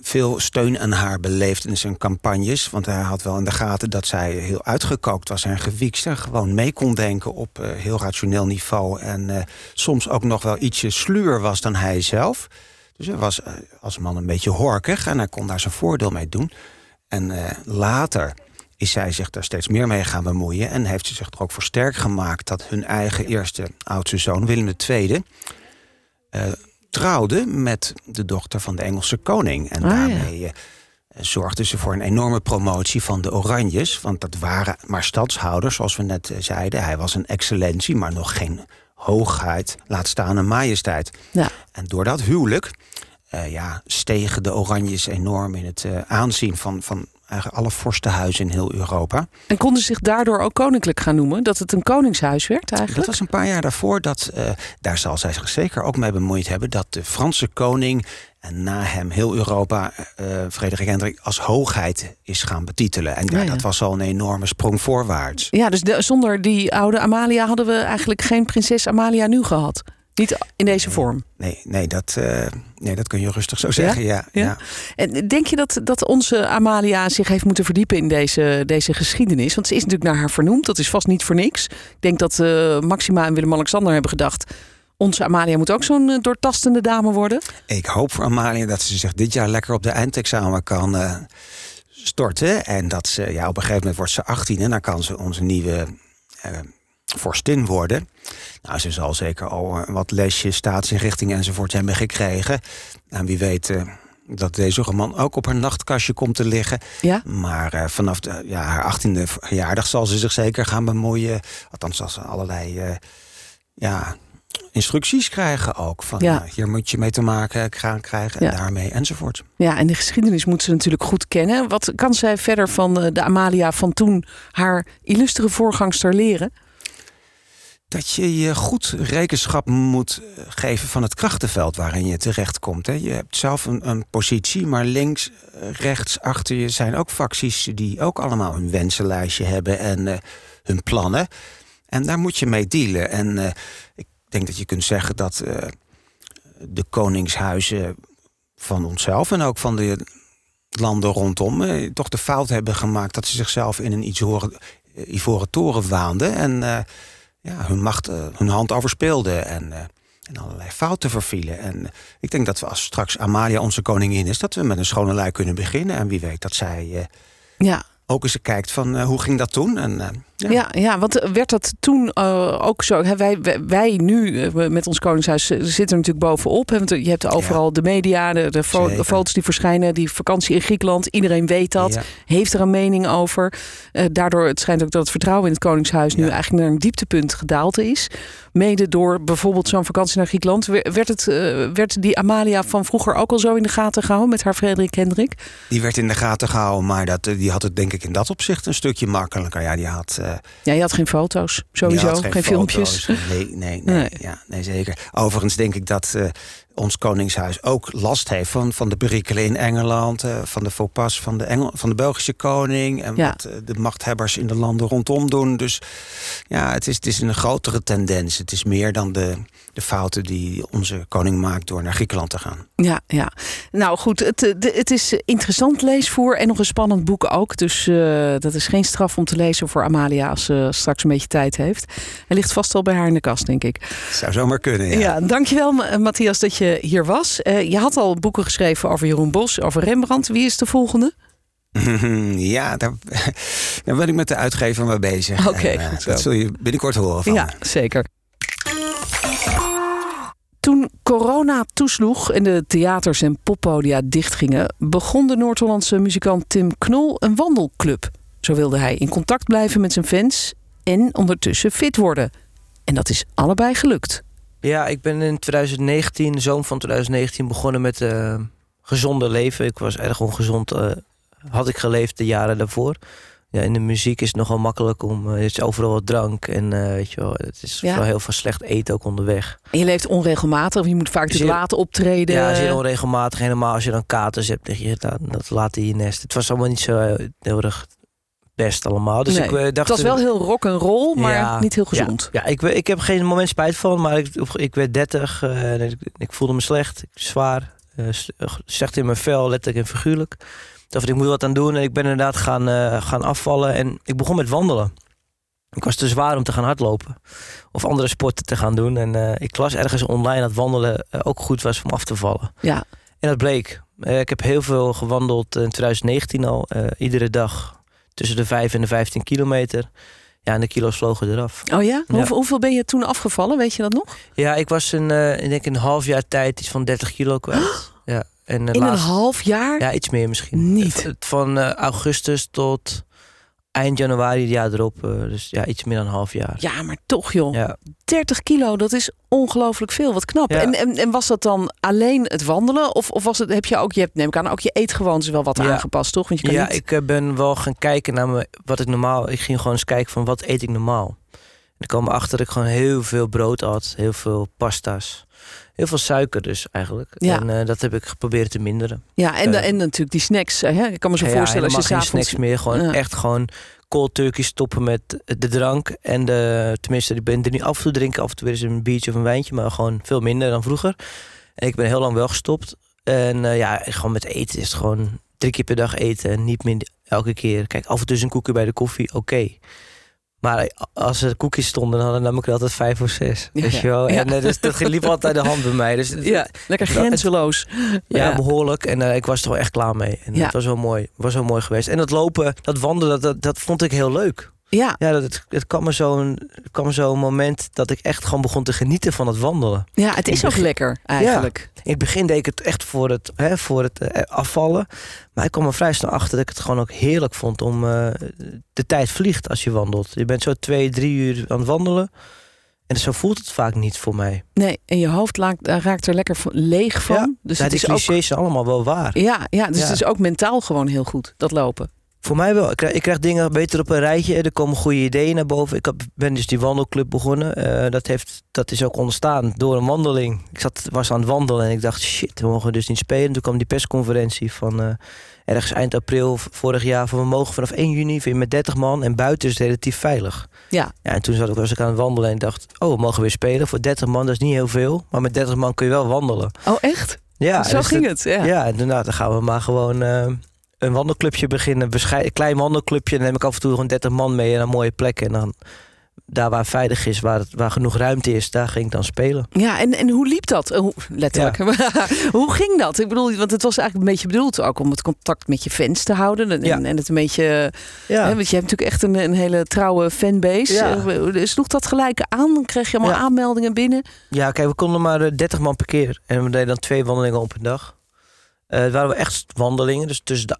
[SPEAKER 4] veel steun aan haar beleefd in zijn campagnes. Want hij had wel in de gaten dat zij heel uitgekookt was en gewiekst. En gewoon mee kon denken op uh, heel rationeel niveau. En soms ook nog wel ietsje sluwer was dan hij zelf. Dus hij was als man een beetje horkig en hij kon daar zijn voordeel mee doen. En later is zij zich daar steeds meer mee gaan bemoeien. En heeft ze zich er ook voor sterk gemaakt dat hun eigen eerste oudste zoon, Willem II, uh, trouwde met de dochter van de Engelse koning. En
[SPEAKER 2] Ah,
[SPEAKER 4] daarmee uh, zorgde ze voor een enorme promotie van de Oranjes. Want dat waren maar stadshouders, zoals we net uh, zeiden. Hij was een excellentie, maar nog geen hoogheid, laat staan een majesteit.
[SPEAKER 2] Ja.
[SPEAKER 4] En door dat huwelijk uh, ja, stegen de Oranjes enorm in het uh, aanzien van, van eigenlijk alle vorstenhuizen in heel Europa.
[SPEAKER 2] En konden zich daardoor ook koninklijk gaan noemen? Dat het een koningshuis werd eigenlijk?
[SPEAKER 4] Dat was een paar jaar daarvoor. Dat, uh, daar zal zij zich zeker ook mee bemoeid hebben... dat de Franse koning en na hem heel Europa uh, Frederik Hendrik als hoogheid is gaan betitelen. En ja,
[SPEAKER 2] ja, ja.
[SPEAKER 4] dat was al een enorme sprong voorwaarts.
[SPEAKER 2] Ja, dus de, zonder die oude Amalia hadden we eigenlijk geen prinses Amalia nu gehad. Niet in deze vorm.
[SPEAKER 4] Nee, nee, dat, uh, nee, dat kun je rustig zo zeggen. Ja? Ja, ja.
[SPEAKER 2] En denk je dat, dat onze Amalia zich heeft moeten verdiepen in deze, deze geschiedenis? Want ze is natuurlijk naar haar vernoemd. Dat is vast niet voor niks. Ik denk dat uh, Maxima en Willem-Alexander hebben gedacht. Onze Amalia moet ook zo'n uh, doortastende dame worden.
[SPEAKER 4] Ik hoop voor Amalia dat ze zich dit jaar lekker op de eindexamen kan uh, storten. En dat ze, ja, op een gegeven moment wordt ze 18 en dan kan ze onze nieuwe vorstin worden. Nou, ze zal zeker al wat lesjes, staatsinrichtingen enzovoort hebben gekregen. En wie weet uh, dat deze roman ook op haar nachtkastje komt te liggen.
[SPEAKER 2] Ja?
[SPEAKER 4] Maar uh, vanaf de, ja, haar achttiende verjaardag zal ze zich zeker gaan bemoeien. Althans, zal ze allerlei uh, ja, instructies krijgen ook. Van
[SPEAKER 2] Ja.
[SPEAKER 4] hier moet je mee te maken gaan krijgen en
[SPEAKER 2] Ja.
[SPEAKER 4] daarmee enzovoort.
[SPEAKER 2] Ja, en de geschiedenis moet ze natuurlijk goed kennen. Wat kan zij verder van eh, de Amalia van toen haar illustere voorgangster leren?
[SPEAKER 4] Dat je je goed rekenschap moet eh, geven van het krachtenveld waarin je terechtkomt. Hè. Je hebt zelf een, een positie, maar links, eh, rechts, achter je zijn ook facties die ook allemaal hun wensenlijstje hebben en uh, hun plannen. En daar moet je mee dealen. En ik denk dat je kunt zeggen dat de koningshuizen van onszelf en ook van de landen rondom toch de fout hebben gemaakt dat ze zichzelf in een ivoren, ivoren toren waanden. En ja, hun macht, uh, hun hand overspeelden en, uh, en allerlei fouten vervielen. En uh, ik denk dat we als straks Amalia onze koningin is, dat we met een schone lei kunnen beginnen. En wie weet dat zij
[SPEAKER 2] ja.
[SPEAKER 4] ook eens kijkt van hoe ging dat toen. En,
[SPEAKER 2] ja. ja. Ja, want werd dat toen ook zo? Hè, wij, wij, wij, nu met ons koningshuis zitten er natuurlijk bovenop. Je hebt overal ja. de media, de, de, fo de, foto's die verschijnen, die vakantie in Griekenland. Iedereen weet dat, ja. heeft er een mening over. Uh, daardoor het schijnt ook dat het vertrouwen in het koningshuis nu eigenlijk naar een dieptepunt gedaald is. Mede door bijvoorbeeld zo'n vakantie naar Griekenland. Werd, het, werd die Amalia van vroeger ook al zo in de gaten gehouden met haar Frederik Hendrik?
[SPEAKER 4] Die werd in de gaten gehouden, maar dat, die had het denk ik in dat opzicht een stukje makkelijker. Ja, die had... Uh,
[SPEAKER 2] ja, je had geen foto's, sowieso,
[SPEAKER 4] geen,
[SPEAKER 2] geen
[SPEAKER 4] foto's.
[SPEAKER 2] filmpjes.
[SPEAKER 4] Nee, nee, nee, nee. Ja, nee, zeker. Overigens denk ik dat uh, ons Koningshuis ook last heeft van, van de perikelen in Engeland, uh, van de faux pas van de, Engel, van de Belgische koning en
[SPEAKER 2] Ja.
[SPEAKER 4] wat de machthebbers in de landen rondom doen. Dus ja, het is, het is een grotere tendens. Het is meer dan de, de fouten die onze koning maakt door naar Griekenland te gaan.
[SPEAKER 2] Ja, ja. Nou goed, het, eh, het is interessant leesvoer en nog een spannend boek ook. Dus eh, dat is geen straf om te lezen voor Amalia als ze straks een beetje tijd heeft. Hij ligt vast al bij haar in de kast, denk ik.
[SPEAKER 4] Zou zomaar kunnen, ja.
[SPEAKER 2] Ja, dankjewel Ma- Matthias dat je hier was. Eh, je had al boeken geschreven over Jeroen Bos, over Rembrandt. Wie is de volgende?
[SPEAKER 4] Ja, daar, daar ben ik met de uitgever mee bezig.
[SPEAKER 2] Oké,
[SPEAKER 4] dat zul je binnenkort horen van
[SPEAKER 2] Ja,
[SPEAKER 4] me.
[SPEAKER 2] zeker. Toen corona toesloeg en de theaters en poppodia dichtgingen, begon de Noord-Hollandse muzikant Tim Knol een wandelclub. Zo wilde hij in contact blijven met zijn fans en ondertussen fit worden. En dat is allebei gelukt.
[SPEAKER 5] Ja, ik ben in 2019, de zomer van 2019, begonnen met eh, gezonde leven. Ik was erg ongezond, eh, had ik geleefd de jaren daarvoor. Ja, in de muziek is het nogal makkelijk om, eh, er is overal wat drank en eh, weet je wel, het is
[SPEAKER 2] Ja.
[SPEAKER 5] wel heel veel slecht eten ook onderweg.
[SPEAKER 2] En je leeft onregelmatig, je moet vaak natuurlijk laten optreden.
[SPEAKER 5] Ja, zeer onregelmatig, helemaal als je dan katers hebt, lig je dat, dat laat in je nest. Het was allemaal niet zo eh, heel erg best allemaal. Dus
[SPEAKER 2] Nee,
[SPEAKER 5] ik eh, dacht...
[SPEAKER 2] het was wel heel rock en roll, maar
[SPEAKER 5] Ja,
[SPEAKER 2] niet heel gezond.
[SPEAKER 5] Ja, ik, ik heb geen moment spijt van, maar ik, ik werd 30 eh, en ik, ik voelde me slecht, zwaar, eh, slecht in mijn vel, letterlijk en figuurlijk. Dacht, ik moet wat aan doen en ik ben inderdaad gaan, eh, gaan afvallen en ik begon met wandelen. Ik was te zwaar om te gaan hardlopen of andere sporten te gaan doen. En eh, ik las ergens online dat wandelen eh, ook goed was om af te vallen.
[SPEAKER 2] Ja.
[SPEAKER 5] En dat bleek. Ik heb heel veel gewandeld in 2019 al, iedere dag tussen de 5 en de 15 kilometer. Ja, en de kilo's vlogen eraf.
[SPEAKER 2] Oh ja?
[SPEAKER 5] Ja.
[SPEAKER 2] Hoeveel, hoeveel ben je toen afgevallen? Weet je dat nog?
[SPEAKER 5] Ja, ik was eh, ik denk in een half jaar tijd iets van 30 kilo kwijt. En eh,
[SPEAKER 2] In een half jaar?
[SPEAKER 5] Ja, iets meer misschien.
[SPEAKER 2] Niet.
[SPEAKER 5] Van eh, augustus tot eind januari het jaar erop. eh, dus ja, iets meer dan een half jaar.
[SPEAKER 2] Ja, maar toch joh.
[SPEAKER 5] Ja.
[SPEAKER 2] 30 kilo, dat is ongelooflijk veel. Wat knap.
[SPEAKER 5] Ja.
[SPEAKER 2] En, en, en was dat dan alleen het wandelen? Of, of was het, heb je ook, je hebt, neem ik aan, ook je eetgewoontes wel wat
[SPEAKER 5] Ja.
[SPEAKER 2] aangepast, toch? Want je kan
[SPEAKER 5] Ja,
[SPEAKER 2] niet...
[SPEAKER 5] ik ben wel gaan kijken naar me, wat ik normaal... Ik ging gewoon eens kijken van wat eet ik normaal. En ik kwam erachter dat ik gewoon heel veel brood at. Heel veel pasta's. Heel veel suiker dus eigenlijk.
[SPEAKER 2] Ja.
[SPEAKER 5] En eh, dat heb ik geprobeerd te minderen.
[SPEAKER 2] Ja, en,
[SPEAKER 5] eh,
[SPEAKER 2] en natuurlijk die snacks. Hè? Ik kan me zo
[SPEAKER 5] Ja,
[SPEAKER 2] voorstellen als je
[SPEAKER 5] geen
[SPEAKER 2] s'avonds...
[SPEAKER 5] snacks meer. Gewoon
[SPEAKER 2] Ja.
[SPEAKER 5] echt gewoon cold turkey stoppen met de drank. En de, tenminste, ik ben er nu af en toe drinken. Af en toe weer eens een biertje of een wijntje. Maar gewoon veel minder dan vroeger. En ik ben heel lang wel gestopt. En eh, ja, gewoon met eten is het gewoon drie keer per dag eten. En niet meer elke keer. Kijk, af en toe is een koekje bij de koffie, oké. Maar als er koekjes stonden, dan nam ik er altijd vijf of zes.
[SPEAKER 2] Ja,
[SPEAKER 5] Weet je wel? En eh, dus, dat liep altijd de hand bij mij. Dus
[SPEAKER 2] Ja, lekker grenzeloos.
[SPEAKER 5] ja,
[SPEAKER 2] Ja.
[SPEAKER 5] behoorlijk. En eh, ik was er wel echt klaar mee. En het was wel mooi. was wel mooi geweest. En dat lopen, dat wandelen, dat, dat, dat vond ik heel leuk.
[SPEAKER 2] Ja,
[SPEAKER 5] Ja, dat, het, het kwam me zo'n kwam zo'n moment dat ik echt gewoon begon te genieten van het wandelen.
[SPEAKER 2] ja, het is ook lekker eigenlijk.
[SPEAKER 5] In het begin deed ik het echt voor het, hè, voor het eh, afvallen. Maar ik kwam er vrij snel achter dat ik het gewoon ook heerlijk vond om... eh, de tijd vliegt als je wandelt. Je bent zo twee, drie uur aan het wandelen. En zo voelt het vaak niet voor mij.
[SPEAKER 2] Nee, en je hoofd raakt, raakt er lekker leeg van.
[SPEAKER 5] Ja,
[SPEAKER 2] dus
[SPEAKER 5] ja,
[SPEAKER 2] het
[SPEAKER 5] die
[SPEAKER 2] is ook,
[SPEAKER 5] clichés zijn allemaal wel waar.
[SPEAKER 2] ja, ja, dus
[SPEAKER 5] Ja.
[SPEAKER 2] het is ook mentaal gewoon heel goed, dat lopen.
[SPEAKER 5] Voor mij wel. Ik krijg, ik krijg dingen beter op een rijtje. Er komen goede ideeën naar boven. Ik heb- ben dus die wandelclub begonnen. Eh, dat, heeft, dat is ook ontstaan door een wandeling. Ik zat, was aan het wandelen en ik dacht, shit, we mogen dus niet spelen. Toen kwam die persconferentie van eh, ergens eind april vorig jaar... van we mogen vanaf 1 juni weer met 30 man en buiten is het relatief veilig.
[SPEAKER 2] Ja.
[SPEAKER 5] ja en toen zat ik, was ik aan het wandelen en dacht, oh, we mogen weer spelen. Voor 30 man, dat is niet heel veel. Maar met 30 man kun je wel wandelen.
[SPEAKER 2] Oh, echt?
[SPEAKER 5] Ja,
[SPEAKER 2] Zo
[SPEAKER 5] dus
[SPEAKER 2] ging het, ja.
[SPEAKER 5] ja, en daarna dan gaan we maar gewoon eh, een wandelclubje beginnen. Een een klein wandelclubje. Dan neem ik af en toe gewoon 30 man mee naar mooie plekken. En dan daar waar veilig is, waar, het, waar genoeg ruimte is, daar ging ik dan spelen.
[SPEAKER 2] Ja, en, en hoe liep dat? Eh, hoe- letterlijk. hoe ging dat? Ik bedoel, want het was eigenlijk een beetje bedoeld ook om het contact met je fans te houden. En,
[SPEAKER 5] Ja.
[SPEAKER 2] en het een beetje.
[SPEAKER 5] Ja,
[SPEAKER 2] Hè, want je hebt natuurlijk echt een, een hele trouwe fanbase.
[SPEAKER 5] Ja.
[SPEAKER 2] Eh, Sloeg dat gelijk aan? Dan kreeg je allemaal aanmeldingen binnen.
[SPEAKER 5] ja kijk, we konden maar eh, 30 man per keer. En we deden dan twee wandelingen op een dag. Eh het waren wel echt wandelingen, dus tussen de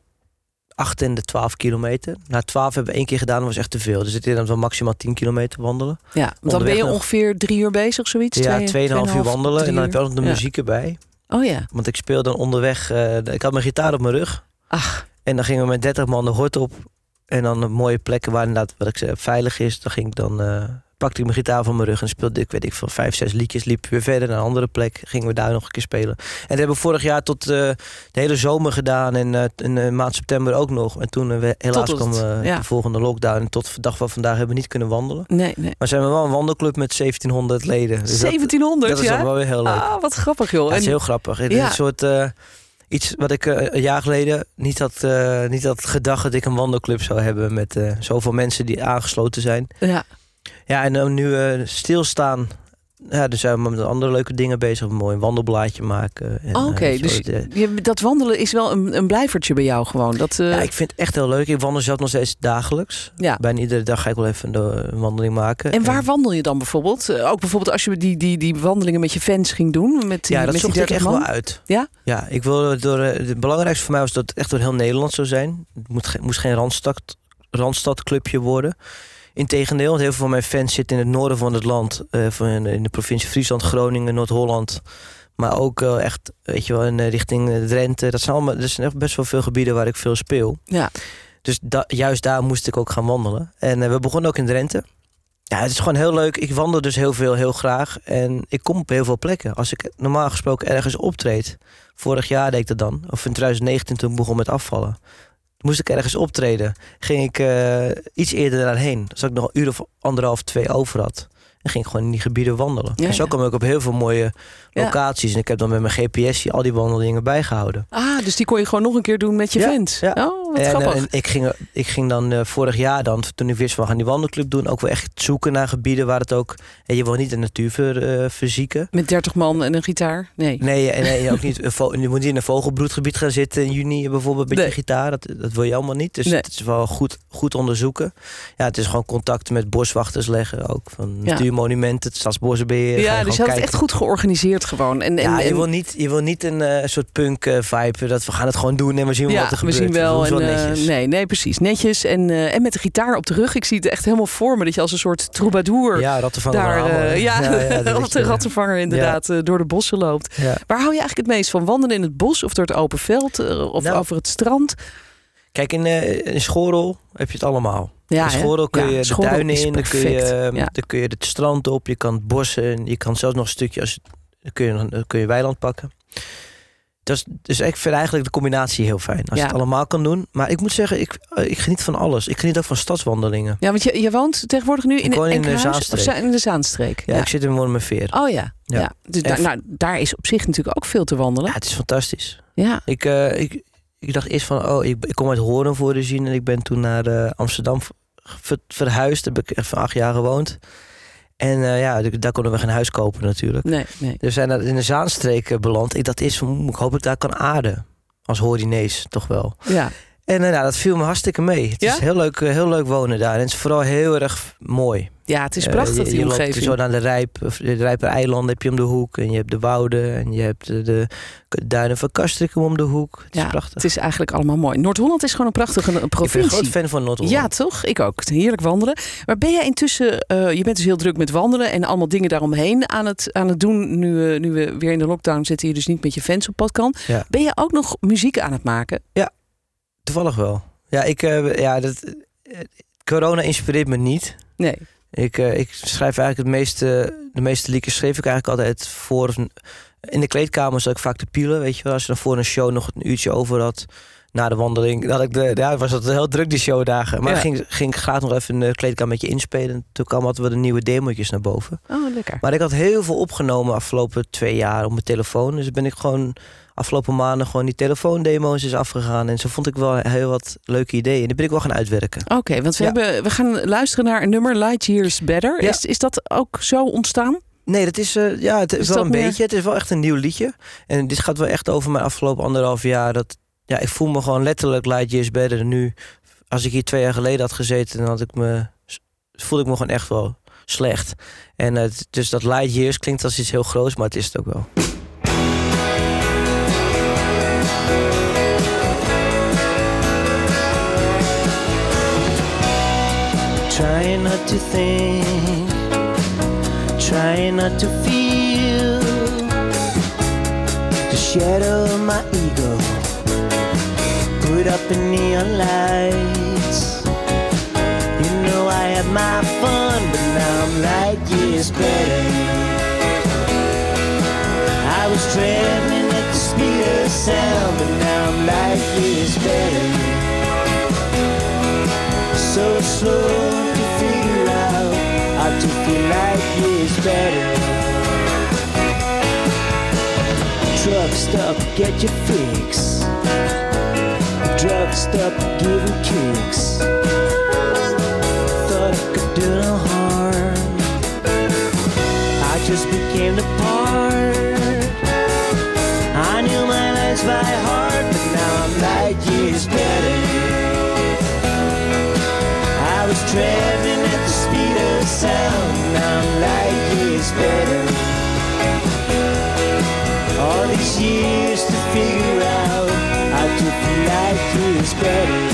[SPEAKER 5] 8 en de 12 kilometer. Na 12 hebben we één keer gedaan, dat was echt te veel. Dus het is dan wel maximaal 10 kilometer wandelen.
[SPEAKER 2] Ja, want dan ben je ongeveer drie uur bezig, zoiets?
[SPEAKER 5] ja,
[SPEAKER 2] Twee-
[SPEAKER 5] 2,5 uur wandelen. En dan heb je nog de
[SPEAKER 2] Ja.
[SPEAKER 5] muziek erbij.
[SPEAKER 2] Oh ja.
[SPEAKER 5] Want ik speel dan onderweg. eh, ik had mijn gitaar op mijn rug.
[SPEAKER 2] Ach,
[SPEAKER 5] En dan gingen we met 30 man de hort op. En dan op mooie plekken waar inderdaad, wat ik zei, veilig is. Dan ging ik dan eh, pakte ik mijn gitaar van mijn rug en speelde ik, weet ik veel, vijf, zes liedjes. Liep weer verder naar een andere plek. Gingen we daar nog een keer spelen. En dat hebben we vorig jaar tot eh, de hele zomer gedaan. En uh, in uh, maand september ook nog. En toen we helaas kwam ja. de volgende lockdown. En tot de dag van vandaag hebben we niet kunnen wandelen.
[SPEAKER 2] Nee, nee.
[SPEAKER 5] Maar zijn we wel een wandelclub met 1700 leden.
[SPEAKER 2] Dus 1700,
[SPEAKER 5] dat, dat
[SPEAKER 2] ja?
[SPEAKER 5] is wel weer heel leuk.
[SPEAKER 2] Ah, wat grappig joh.
[SPEAKER 5] Dat is heel grappig. Het is een soort iets wat ik uh, een jaar geleden niet had, uh, niet had gedacht dat ik een wandelclub zou hebben met uh, zoveel mensen die aangesloten zijn.
[SPEAKER 2] Ja,
[SPEAKER 5] ja en dan nu stilstaan. Ja, dus zijn we met andere leuke dingen bezig. Een mooi wandelblaadje maken.
[SPEAKER 2] Oké, okay, dus dat, dat wandelen is wel een, een blijvertje bij jou gewoon. Dat,
[SPEAKER 5] Ja, ik vind het echt heel leuk. Ik wandel zelf nog steeds dagelijks.
[SPEAKER 2] Ja.
[SPEAKER 5] Bijna iedere dag ga ik wel even een wandeling maken.
[SPEAKER 2] En waar en... wandel je dan bijvoorbeeld? Ook bijvoorbeeld als je die, die, die wandelingen met je fans ging doen? Met die,
[SPEAKER 5] ja, dat
[SPEAKER 2] met
[SPEAKER 5] zocht
[SPEAKER 2] die
[SPEAKER 5] ik echt
[SPEAKER 2] man?
[SPEAKER 5] wel uit.
[SPEAKER 2] Ja?
[SPEAKER 5] Ja, ik wil door, het belangrijkste voor mij was dat het echt door heel Nederland zou zijn. Het moet, moest geen Randstad, Randstadclubje worden. Integendeel, want heel veel van mijn fans zitten in het noorden van het land. Uh, in de provincie Friesland, Groningen, Noord-Holland. Maar ook uh, echt, weet je wel, in, uh, richting Drenthe. Dat zijn, allemaal, dat zijn echt best wel veel gebieden waar ik veel speel.
[SPEAKER 2] Ja.
[SPEAKER 5] Dus da, juist daar moest ik ook gaan wandelen. En we begonnen ook in Drenthe. Ja, het is gewoon heel leuk. Ik wandel dus heel veel, heel graag. En ik kom op heel veel plekken. Als ik normaal gesproken ergens optreed. Vorig jaar deed ik dat dan. Of in 2019 toen ik begon met afvallen moest ik ergens optreden, ging ik uh, iets eerder daarheen. Zodat ik nog een uur of anderhalf, twee over had. En ging ik gewoon in die gebieden wandelen.
[SPEAKER 2] Ja,
[SPEAKER 5] en zo kwam ik op heel veel mooie locaties. En ik heb dan met mijn GPS al die wandelingen bijgehouden.
[SPEAKER 2] Ah, dus die kon je gewoon nog een keer doen met je fans.
[SPEAKER 5] ja.
[SPEAKER 2] Oh, wat
[SPEAKER 5] en, eh,
[SPEAKER 2] grappig.
[SPEAKER 5] en ik, ging, ik ging dan eh, vorig jaar dan, toen ik wist we gaan die wandelclub doen, ook wel echt zoeken naar gebieden waar het ook. En je wil niet de natuur ver, eh, verzieken.
[SPEAKER 2] Met 30 man en een gitaar? Nee.
[SPEAKER 5] Nee, en nee, ook niet. Je moet niet in een vogelbroedgebied gaan zitten in juni bijvoorbeeld met
[SPEAKER 2] Nee.
[SPEAKER 5] je gitaar. Dat, dat wil je allemaal niet. Dus
[SPEAKER 2] Nee.
[SPEAKER 5] het is wel goed, goed onderzoeken. Ja, het is gewoon contacten met boswachters leggen ook. Van
[SPEAKER 2] Ja.
[SPEAKER 5] Natuurmonumenten, het Stadsbosbeheer.
[SPEAKER 2] Ja, dus je had het echt goed georganiseerd gewoon. En, en,
[SPEAKER 5] Ja, je wil niet, je wil niet een eh, soort punk eh, vibe. Dat we gaan het gewoon doen en we zien wel
[SPEAKER 2] ja,
[SPEAKER 5] wat er
[SPEAKER 2] we
[SPEAKER 5] gebeurt.
[SPEAKER 2] zien wel.
[SPEAKER 5] We
[SPEAKER 2] En,
[SPEAKER 5] wel
[SPEAKER 2] eh, nee, nee, precies. Netjes. En, en met de gitaar op de rug. Ik zie het echt helemaal voor me. Dat je als een soort troubadour
[SPEAKER 5] Ja, rattenvanger
[SPEAKER 2] daar, ja,
[SPEAKER 5] is,
[SPEAKER 2] de rattenvanger inderdaad door de bossen loopt.
[SPEAKER 5] Ja.
[SPEAKER 2] Waar hou je eigenlijk het meest van? Wandelen in het bos of door het open veld of
[SPEAKER 5] Nou,
[SPEAKER 2] over het strand?
[SPEAKER 5] Kijk, in, eh in heb je het allemaal.
[SPEAKER 2] Ja?
[SPEAKER 5] Schorel kun
[SPEAKER 2] Ja,
[SPEAKER 5] je de duinen
[SPEAKER 2] is
[SPEAKER 5] in, dan kun, je,
[SPEAKER 2] Ja.
[SPEAKER 5] dan kun je het strand op, je kan het bossen je kan zelfs nog een stukje, als, dan kun je, dan kun je weiland pakken. Dus, dus ik vind eigenlijk de combinatie heel fijn. Als je het allemaal kan doen. Maar ik moet zeggen, ik, eh, ik geniet van alles. Ik geniet ook van stadswandelingen.
[SPEAKER 2] Ja, want je, je woont tegenwoordig nu in,
[SPEAKER 5] de Zaanstreek.
[SPEAKER 2] za- in de Zaanstreek.
[SPEAKER 5] Ja, ik zit in Wormerveer.
[SPEAKER 2] Oh ja. ja. Dus daar, nou, daar is op zich natuurlijk ook veel te wandelen.
[SPEAKER 5] Ja, het is fantastisch.
[SPEAKER 2] Ja.
[SPEAKER 5] Ik, eh, ik, ik dacht eerst van, oh, ik, ik kom uit Horen voor de zien. En ik ben toen naar eh, Amsterdam ver- verhuisd. Heb ik even acht jaar gewoond. En eh, ja, daar konden we geen huis kopen natuurlijk.
[SPEAKER 2] Nee, nee.
[SPEAKER 5] Dus we zijn in de Zaanstreek eh, beland. Ik van, "Oeh, ik hoop dat ik daar kan aarden. Als Horinees, toch wel.
[SPEAKER 2] Ja.
[SPEAKER 5] En nou, dat viel me hartstikke mee. Het
[SPEAKER 2] Ja?
[SPEAKER 5] is heel leuk, eh, heel leuk wonen daar. En het is vooral heel erg mooi.
[SPEAKER 2] ja, het is
[SPEAKER 5] Eh,
[SPEAKER 2] prachtig
[SPEAKER 5] je,
[SPEAKER 2] die
[SPEAKER 5] je loopt zo naar de Rijp, of de Rijper eilanden heb je om de hoek. En je hebt de wouden. En je hebt de, de duinen van Castricum om de hoek. Het
[SPEAKER 2] ja,
[SPEAKER 5] is prachtig.
[SPEAKER 2] Het is eigenlijk allemaal mooi. Noord-Holland is gewoon een prachtige een
[SPEAKER 5] ik ben een
[SPEAKER 2] provincie.
[SPEAKER 5] groot fan van Noord-Holland.
[SPEAKER 2] Ja, toch? Ik ook. Heerlijk wandelen. Maar ben jij intussen, je bent dus heel druk met wandelen en allemaal dingen daaromheen aan het, aan het doen. Nu, nu we weer in de lockdown zitten, je dus niet met je fans op pad kan.
[SPEAKER 5] Ja.
[SPEAKER 2] Ben je ook nog muziek aan het maken?
[SPEAKER 5] Toevallig wel. Ja, ik, eh, ja dat, eh, corona inspireert me niet.
[SPEAKER 2] Nee.
[SPEAKER 5] Ik, eh, ik schrijf eigenlijk het meeste, de meeste liedjes schreef ik eigenlijk altijd voor. In de kleedkamer zat ik vaak te pielen, weet je wel. Als je dan voor een show nog een uurtje over had, na de wandeling, had ik de, ja, was het heel druk die showdagen. Maar
[SPEAKER 2] Ja.
[SPEAKER 5] ging, ging ik graag nog even in de kleedkamer met je inspelen. Toen kwam altijd wel de nieuwe demootjes naar boven.
[SPEAKER 2] Oh, lekker.
[SPEAKER 5] Maar ik had heel veel opgenomen afgelopen twee jaar op mijn telefoon. Dus ben ik gewoon afgelopen maanden gewoon die telefoondemo's is afgegaan. En zo vond ik wel heel wat leuke ideeën. En die ben ik wel gaan uitwerken.
[SPEAKER 2] Oké, want we,
[SPEAKER 5] Ja.
[SPEAKER 2] hebben, we gaan luisteren naar een nummer, Light Years Better.
[SPEAKER 5] Ja.
[SPEAKER 2] Is, is dat ook zo ontstaan?
[SPEAKER 5] Nee, dat is, eh, ja, het is,
[SPEAKER 2] Is
[SPEAKER 5] wel een
[SPEAKER 2] meer-
[SPEAKER 5] beetje. Het is wel echt een nieuw liedje. En dit gaat wel echt over mijn afgelopen anderhalf jaar. Dat, ja, ik voel me gewoon letterlijk light years better nu. Als ik hier twee jaar geleden had gezeten, dan had ik me, voelde ik me gewoon echt wel slecht. En dus dat light years klinkt als iets heel groots, maar het is het ook wel. Not to think, trying not to feel the shadow of my ego. Put up in neon lights. You know I had my fun, but now I'm light years better. I was traveling at the speed of sound, but now I'm light years better. So slow how to feel light years better. Truck stop, get your fix. Drug stop, giving kicks. Thought I could do no harm. I just became the part. I knew my lines by heart, but now I'm light years better. I was traveling better. All these years to figure out how to feel light years better.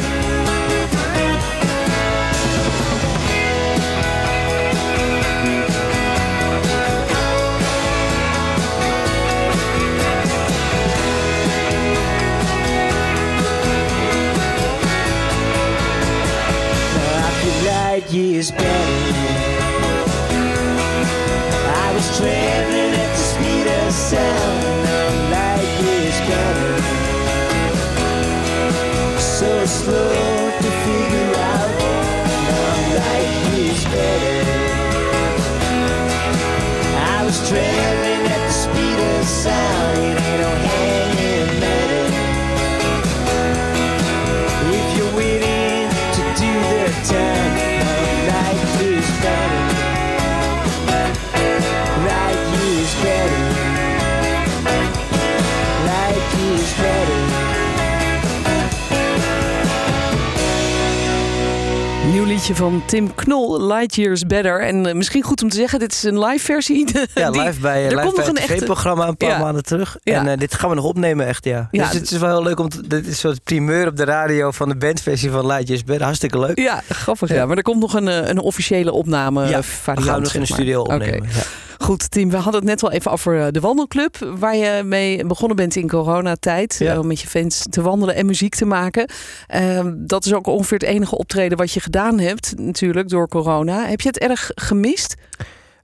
[SPEAKER 2] Liedje van Tim Knol, Light Years Better. En eh, misschien goed om te zeggen, dit is een live versie.
[SPEAKER 5] Ja,
[SPEAKER 2] Die-
[SPEAKER 5] live bij,
[SPEAKER 2] er
[SPEAKER 5] live
[SPEAKER 2] komt
[SPEAKER 5] bij het tv-programma een paar
[SPEAKER 2] Ja.
[SPEAKER 5] maanden terug.
[SPEAKER 2] Ja.
[SPEAKER 5] En eh, dit gaan we nog opnemen, echt, ja.
[SPEAKER 2] Ja,
[SPEAKER 5] dus het is wel heel leuk om... te- dit is een soort primeur op de radio van de bandversie van Light Years Better. Hartstikke leuk.
[SPEAKER 2] Ja, grappig. Ja.
[SPEAKER 5] Ja.
[SPEAKER 2] Maar er komt nog een, eh, een officiële opname
[SPEAKER 5] Ja,
[SPEAKER 2] eh,
[SPEAKER 5] we
[SPEAKER 2] variant.
[SPEAKER 5] gaan hem nog in de studio opnemen. Ja.
[SPEAKER 2] Goed, Tim, we hadden het net al even over eh, de wandelclub. Waar je mee begonnen bent in coronatijd.
[SPEAKER 5] Ja.
[SPEAKER 2] eh, Om met je fans te wandelen en muziek te maken. Ehm, dat is ook ongeveer het enige optreden wat je gedaan hebt, natuurlijk, door corona. Heb je het erg gemist?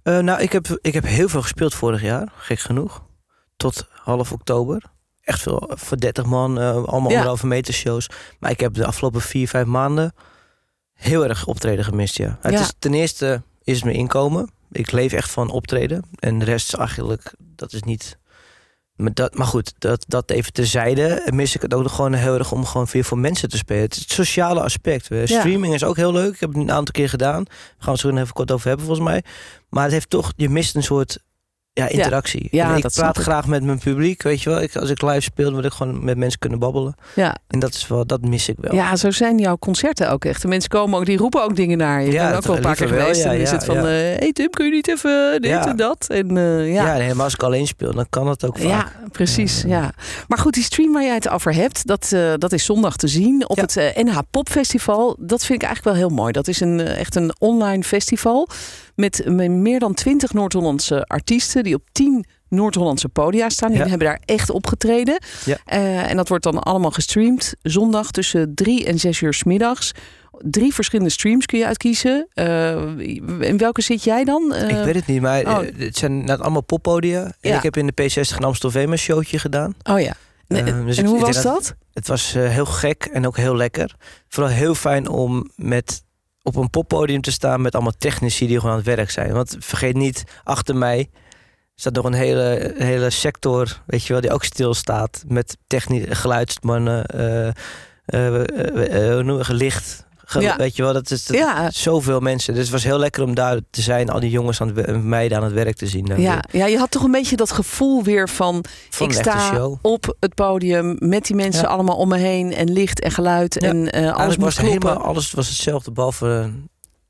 [SPEAKER 5] Eh, nou, ik heb, ik heb heel veel gespeeld vorig jaar, gek genoeg. Tot half oktober. Echt veel, voor 30 man, eh, allemaal
[SPEAKER 2] Ja.
[SPEAKER 5] anderhalve meter shows. Maar ik heb de afgelopen vier, vijf maanden heel erg optreden gemist, ja. Het is, ten eerste is het mijn inkomen. Ik leef echt van optreden. En de rest is eigenlijk, dat is niet... Maar, dat, maar goed, dat, dat even terzijde. Mis ik het ook nog gewoon heel erg om gewoon weer voor mensen te spelen. Het, sociale aspect. Eh,
[SPEAKER 2] Ja.
[SPEAKER 5] Streaming is ook heel leuk. Ik heb het een aantal keer gedaan. Daar gaan we het zo even kort over hebben volgens mij. Maar het heeft toch, je mist een soort ja, interactie.
[SPEAKER 2] Ja,
[SPEAKER 5] ik praat graag met mijn publiek, weet je wel. Ik, als ik live speel, dan wil ik gewoon met mensen kunnen babbelen.
[SPEAKER 2] Ja.
[SPEAKER 5] En dat is wel, dat mis ik wel.
[SPEAKER 2] Ja, zo zijn jouw concerten ook echt. De mensen komen ook, die roepen ook dingen naar je. Ik
[SPEAKER 5] Ja,
[SPEAKER 2] ben ook wel een paar keer
[SPEAKER 5] wel,
[SPEAKER 2] geweest.
[SPEAKER 5] ja,
[SPEAKER 2] en is het van, eh, hey Tim, kun je niet even dit
[SPEAKER 5] Ja.
[SPEAKER 2] en dat? En eh,
[SPEAKER 5] Ja,
[SPEAKER 2] ja.
[SPEAKER 5] en helemaal als ik alleen speel, dan kan dat ook vaak.
[SPEAKER 2] Ja, precies. Ja. Maar goed, die stream waar jij het over hebt, dat, eh, dat is zondag te zien op het eh, NH Pop Festival. Dat vind ik eigenlijk wel heel mooi. Dat is een, eh, echt een online festival met, meer dan twintig Noord-Hollandse artiesten die op tien Noord-Hollandse podia staan. Die
[SPEAKER 5] Ja.
[SPEAKER 2] hebben daar echt opgetreden.
[SPEAKER 5] Ja.
[SPEAKER 2] Eh, en dat wordt dan allemaal gestreamd zondag tussen drie en zes uur 's middags. Drie verschillende streams kun je uitkiezen. Eh, in welke zit jij dan? Eh,
[SPEAKER 5] Ik weet het niet, maar
[SPEAKER 2] oh.
[SPEAKER 5] eh, het zijn net allemaal poppodia. En
[SPEAKER 2] Ja.
[SPEAKER 5] ik heb in de P60 in Amstelveen showtje gedaan.
[SPEAKER 2] Oh ja. En,
[SPEAKER 5] Eh, dus
[SPEAKER 2] en
[SPEAKER 5] ik-
[SPEAKER 2] hoe was
[SPEAKER 5] dat-? Het was eh, heel gek en ook heel lekker. Vooral heel fijn om met, op een poppodium te staan met allemaal technici die gewoon aan het werk zijn. Want vergeet niet, achter mij staat nog een hele, hele sector, weet je wel, die ook stilstaat. Met techni geluidsmannen, hoe noem je, licht.
[SPEAKER 2] Ja.
[SPEAKER 5] Weet je wel, dat is dat-
[SPEAKER 2] Ja.
[SPEAKER 5] zoveel mensen. Dus het was heel lekker om daar te zijn, al die jongens aan het, meiden aan het werk te zien.
[SPEAKER 2] Ja, ja, je had toch een beetje dat gevoel weer van...
[SPEAKER 5] Van
[SPEAKER 2] ik sta op het podium met die mensen
[SPEAKER 5] Ja.
[SPEAKER 2] allemaal om me heen... en licht en geluid en eh, alles
[SPEAKER 5] was
[SPEAKER 2] kloppen.
[SPEAKER 5] helemaal, alles was hetzelfde, behalve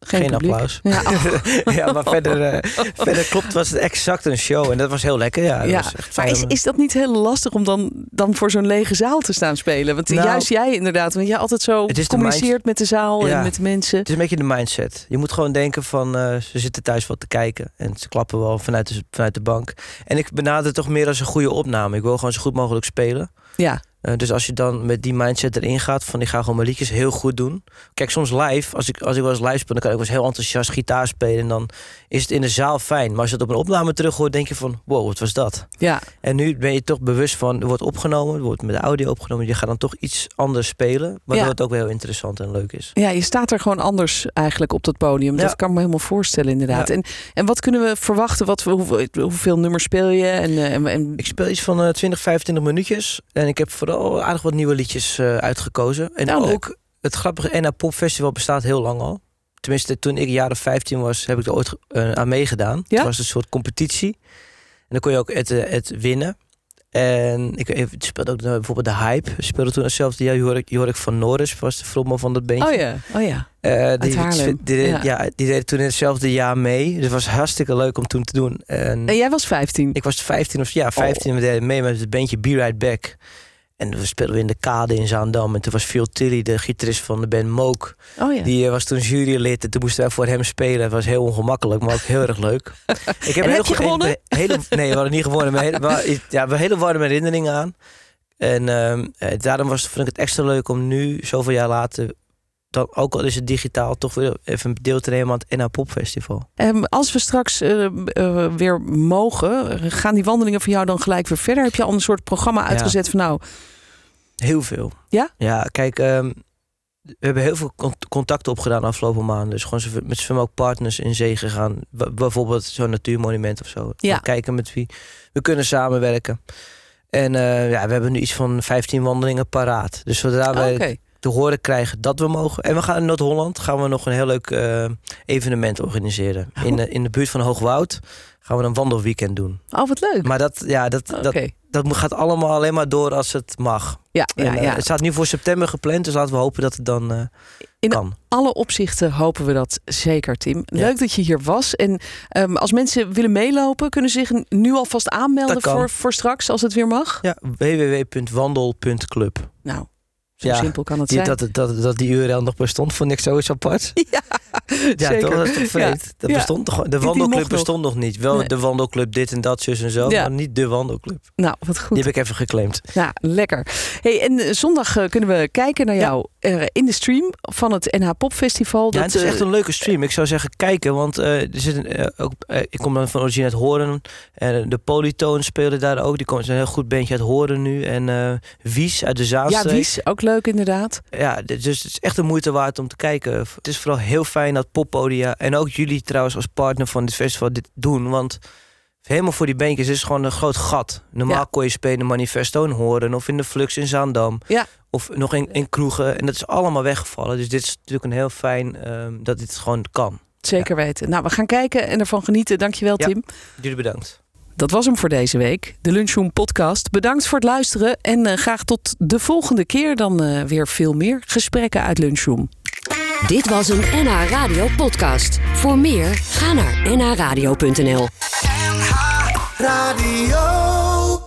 [SPEAKER 5] geen, applaus.
[SPEAKER 2] Ja, oh.
[SPEAKER 5] ja, maar verder, eh, verder klopt was het exact een show. En dat was heel lekker, ja.
[SPEAKER 2] Ja. Maar is, is dat niet heel lastig om dan, dan voor zo'n lege zaal te staan spelen? Want
[SPEAKER 5] Nou,
[SPEAKER 2] juist jij inderdaad, want jij altijd zo
[SPEAKER 5] de
[SPEAKER 2] communiceert met de zaal en met de mensen.
[SPEAKER 5] Het is een beetje de mindset. Je moet gewoon denken van, eh, ze zitten thuis wat te kijken. En ze klappen wel vanuit de, vanuit de bank. En ik benader het toch meer als een goede opname. Ik wil gewoon zo goed mogelijk spelen.
[SPEAKER 2] Ja,
[SPEAKER 5] Eh, dus als je dan met die mindset erin gaat van ik ga gewoon mijn liedjes heel goed doen. Kijk, soms live, als ik, als ik wel eens live speel, dan kan ik wel eens heel enthousiast gitaar spelen. En dan is het in de zaal fijn. Maar als je het op een opname terug hoort, denk je van wow, wat was dat?
[SPEAKER 2] Ja,
[SPEAKER 5] En nu ben je toch bewust van, er wordt opgenomen, er wordt met de audio opgenomen. Je gaat dan toch iets anders spelen. Waardoor
[SPEAKER 2] Ja.
[SPEAKER 5] het ook wel heel interessant en leuk is.
[SPEAKER 2] ja, je staat er gewoon anders eigenlijk op dat podium.
[SPEAKER 5] Ja.
[SPEAKER 2] Dat kan ik me helemaal voorstellen inderdaad.
[SPEAKER 5] Ja.
[SPEAKER 2] En, en wat kunnen we verwachten? Wat, hoeveel, hoeveel nummers speel je? En, eh, en, en
[SPEAKER 5] Ik speel iets van eh, 20, 25 minuutjes. En ik heb vooral aardig wat nieuwe liedjes eh, uitgekozen. En
[SPEAKER 2] Nou, leuk.
[SPEAKER 5] ook het grappige NA Pop Festival bestaat heel lang al. Tenminste, toen ik jaren 15 was, heb ik er ooit eh, aan meegedaan.
[SPEAKER 2] Ja?
[SPEAKER 5] Het was een soort competitie. En dan kon je ook het, eh, het winnen. En ik ik speelde ook bijvoorbeeld de Hype. Speelde toen hetzelfde jaar. Jorik, Jorik van Norris was de frontman van dat bandje.
[SPEAKER 2] oh ja, oh ja.
[SPEAKER 5] Eh, die, die,
[SPEAKER 2] Ja.
[SPEAKER 5] ja. die deed toen in hetzelfde jaar mee. Dus het was hartstikke leuk om toen te doen. En
[SPEAKER 2] En jij was 15.
[SPEAKER 5] ik was 15 of ja, 15. We deden mee met het bandje Be Right Back. En we speelden we in de kade in Zaandam. En toen was Phil Tilly, de gitarist van de band Mook.
[SPEAKER 2] Oh ja.
[SPEAKER 5] Die eh, was toen jurylid. En toen moesten wij voor hem spelen. Het was heel ongemakkelijk, maar ook heel erg leuk. Ik heb
[SPEAKER 2] En heb je gewonnen?
[SPEAKER 5] een Hele, nee, we hadden niet gewonnen. Maar hele, maar, ja, we hebben hele warme herinneringen aan. En ehm, eh, daarom was, vond ik het extra leuk om nu, zoveel jaar later... Dan, ook al is het digitaal, toch weer even deel te nemen aan het NA Pop Festival.
[SPEAKER 2] Ehm, als we straks eh, eh, weer mogen, gaan die wandelingen van jou dan gelijk weer verder? Heb je al een soort programma uitgezet van nou,
[SPEAKER 5] Heel veel.
[SPEAKER 2] Ja?
[SPEAKER 5] Ja, kijk, ehm, we hebben heel veel con- contacten opgedaan de afgelopen maanden. Dus gewoon met zoveel ook partners in zee gegaan. Bijvoorbeeld zo'n natuurmonument of zo.
[SPEAKER 2] Ja.
[SPEAKER 5] Kijken met wie we kunnen samenwerken. En eh, ja, we hebben nu iets van 15 wandelingen paraat. Dus zodra we
[SPEAKER 2] oké.
[SPEAKER 5] Te horen krijgen dat we mogen. En we gaan in Noord-Holland gaan we nog een heel leuk eh, evenement organiseren.
[SPEAKER 2] Oh.
[SPEAKER 5] In, de, in de buurt van Hoogwoud gaan we een wandelweekend doen.
[SPEAKER 2] Oh, wat leuk.
[SPEAKER 5] Maar dat, ja, dat, dat, dat gaat allemaal alleen maar door als het mag.
[SPEAKER 2] Ja, ja,
[SPEAKER 5] En, eh,
[SPEAKER 2] ja.
[SPEAKER 5] Het staat nu voor september gepland, dus laten we hopen dat het dan eh,
[SPEAKER 2] In
[SPEAKER 5] kan.
[SPEAKER 2] alle opzichten hopen we dat zeker, Tim.
[SPEAKER 5] Ja.
[SPEAKER 2] Leuk dat je hier was. En ehm, als mensen willen meelopen, kunnen ze zich nu alvast aanmelden voor, voor straks, als het weer mag.
[SPEAKER 5] Ja, www.wandel.club.
[SPEAKER 2] Nou, zo
[SPEAKER 5] Ja,
[SPEAKER 2] simpel kan het
[SPEAKER 5] Die,
[SPEAKER 2] zijn.
[SPEAKER 5] dat, dat, dat die URL nog bestond, vond ik sowieso apart.
[SPEAKER 2] ja,
[SPEAKER 5] Ja,
[SPEAKER 2] zeker.
[SPEAKER 5] toch? Dat is toch vreed?
[SPEAKER 2] Ja.
[SPEAKER 5] Dat
[SPEAKER 2] Ja.
[SPEAKER 5] bestond toch De wandelclub
[SPEAKER 2] nog.
[SPEAKER 5] bestond nog niet. Wel
[SPEAKER 2] Nee.
[SPEAKER 5] de wandelclub dit en dat, zus en zo,
[SPEAKER 2] Ja.
[SPEAKER 5] maar niet de wandelclub.
[SPEAKER 2] Nou, wat goed.
[SPEAKER 5] Die heb ik even geclaimd.
[SPEAKER 2] Ja, lekker. Hey, en eh, zondag eh, kunnen we kijken naar
[SPEAKER 5] Ja.
[SPEAKER 2] jou eh, in de stream van het NH Pop Festival.
[SPEAKER 5] Ja, het is echt een leuke stream. Ik zou zeggen, kijken, want er zit een, eh, ook, ik kom dan van origine uit Horen. En de Polytoon speelde daar ook. Die komt een heel goed bandje uit Horen nu. En Wies uit de
[SPEAKER 2] ja,
[SPEAKER 5] Zaanstreek.
[SPEAKER 2] Wies, ook leuk inderdaad.
[SPEAKER 5] Ja, dus het is echt de moeite waard om te kijken. Het is vooral heel fijn dat poppodia en ook jullie trouwens als partner van dit festival dit doen. Want helemaal voor die bandjes is gewoon een groot gat. Normaal
[SPEAKER 2] Ja.
[SPEAKER 5] kon je spelen Manifesto in Horen of in de Flux in Zaandam.
[SPEAKER 2] Ja.
[SPEAKER 5] Of nog in, in kroegen. En dat is allemaal weggevallen. Dus dit is natuurlijk een heel fijn ehm, dat dit gewoon kan.
[SPEAKER 2] Zeker weten. Nou, we gaan kijken en ervan genieten. Dankjewel. Tim.
[SPEAKER 5] Jullie bedankt.
[SPEAKER 2] Dat was hem voor deze week. De Lunchroom Podcast. Bedankt voor het luisteren. En eh, graag tot de volgende keer. Dan eh, weer veel meer gesprekken uit Lunchroom.
[SPEAKER 1] Dit was een NH Radio podcast. Voor meer, ga naar nhradio.nl.
[SPEAKER 6] Radio.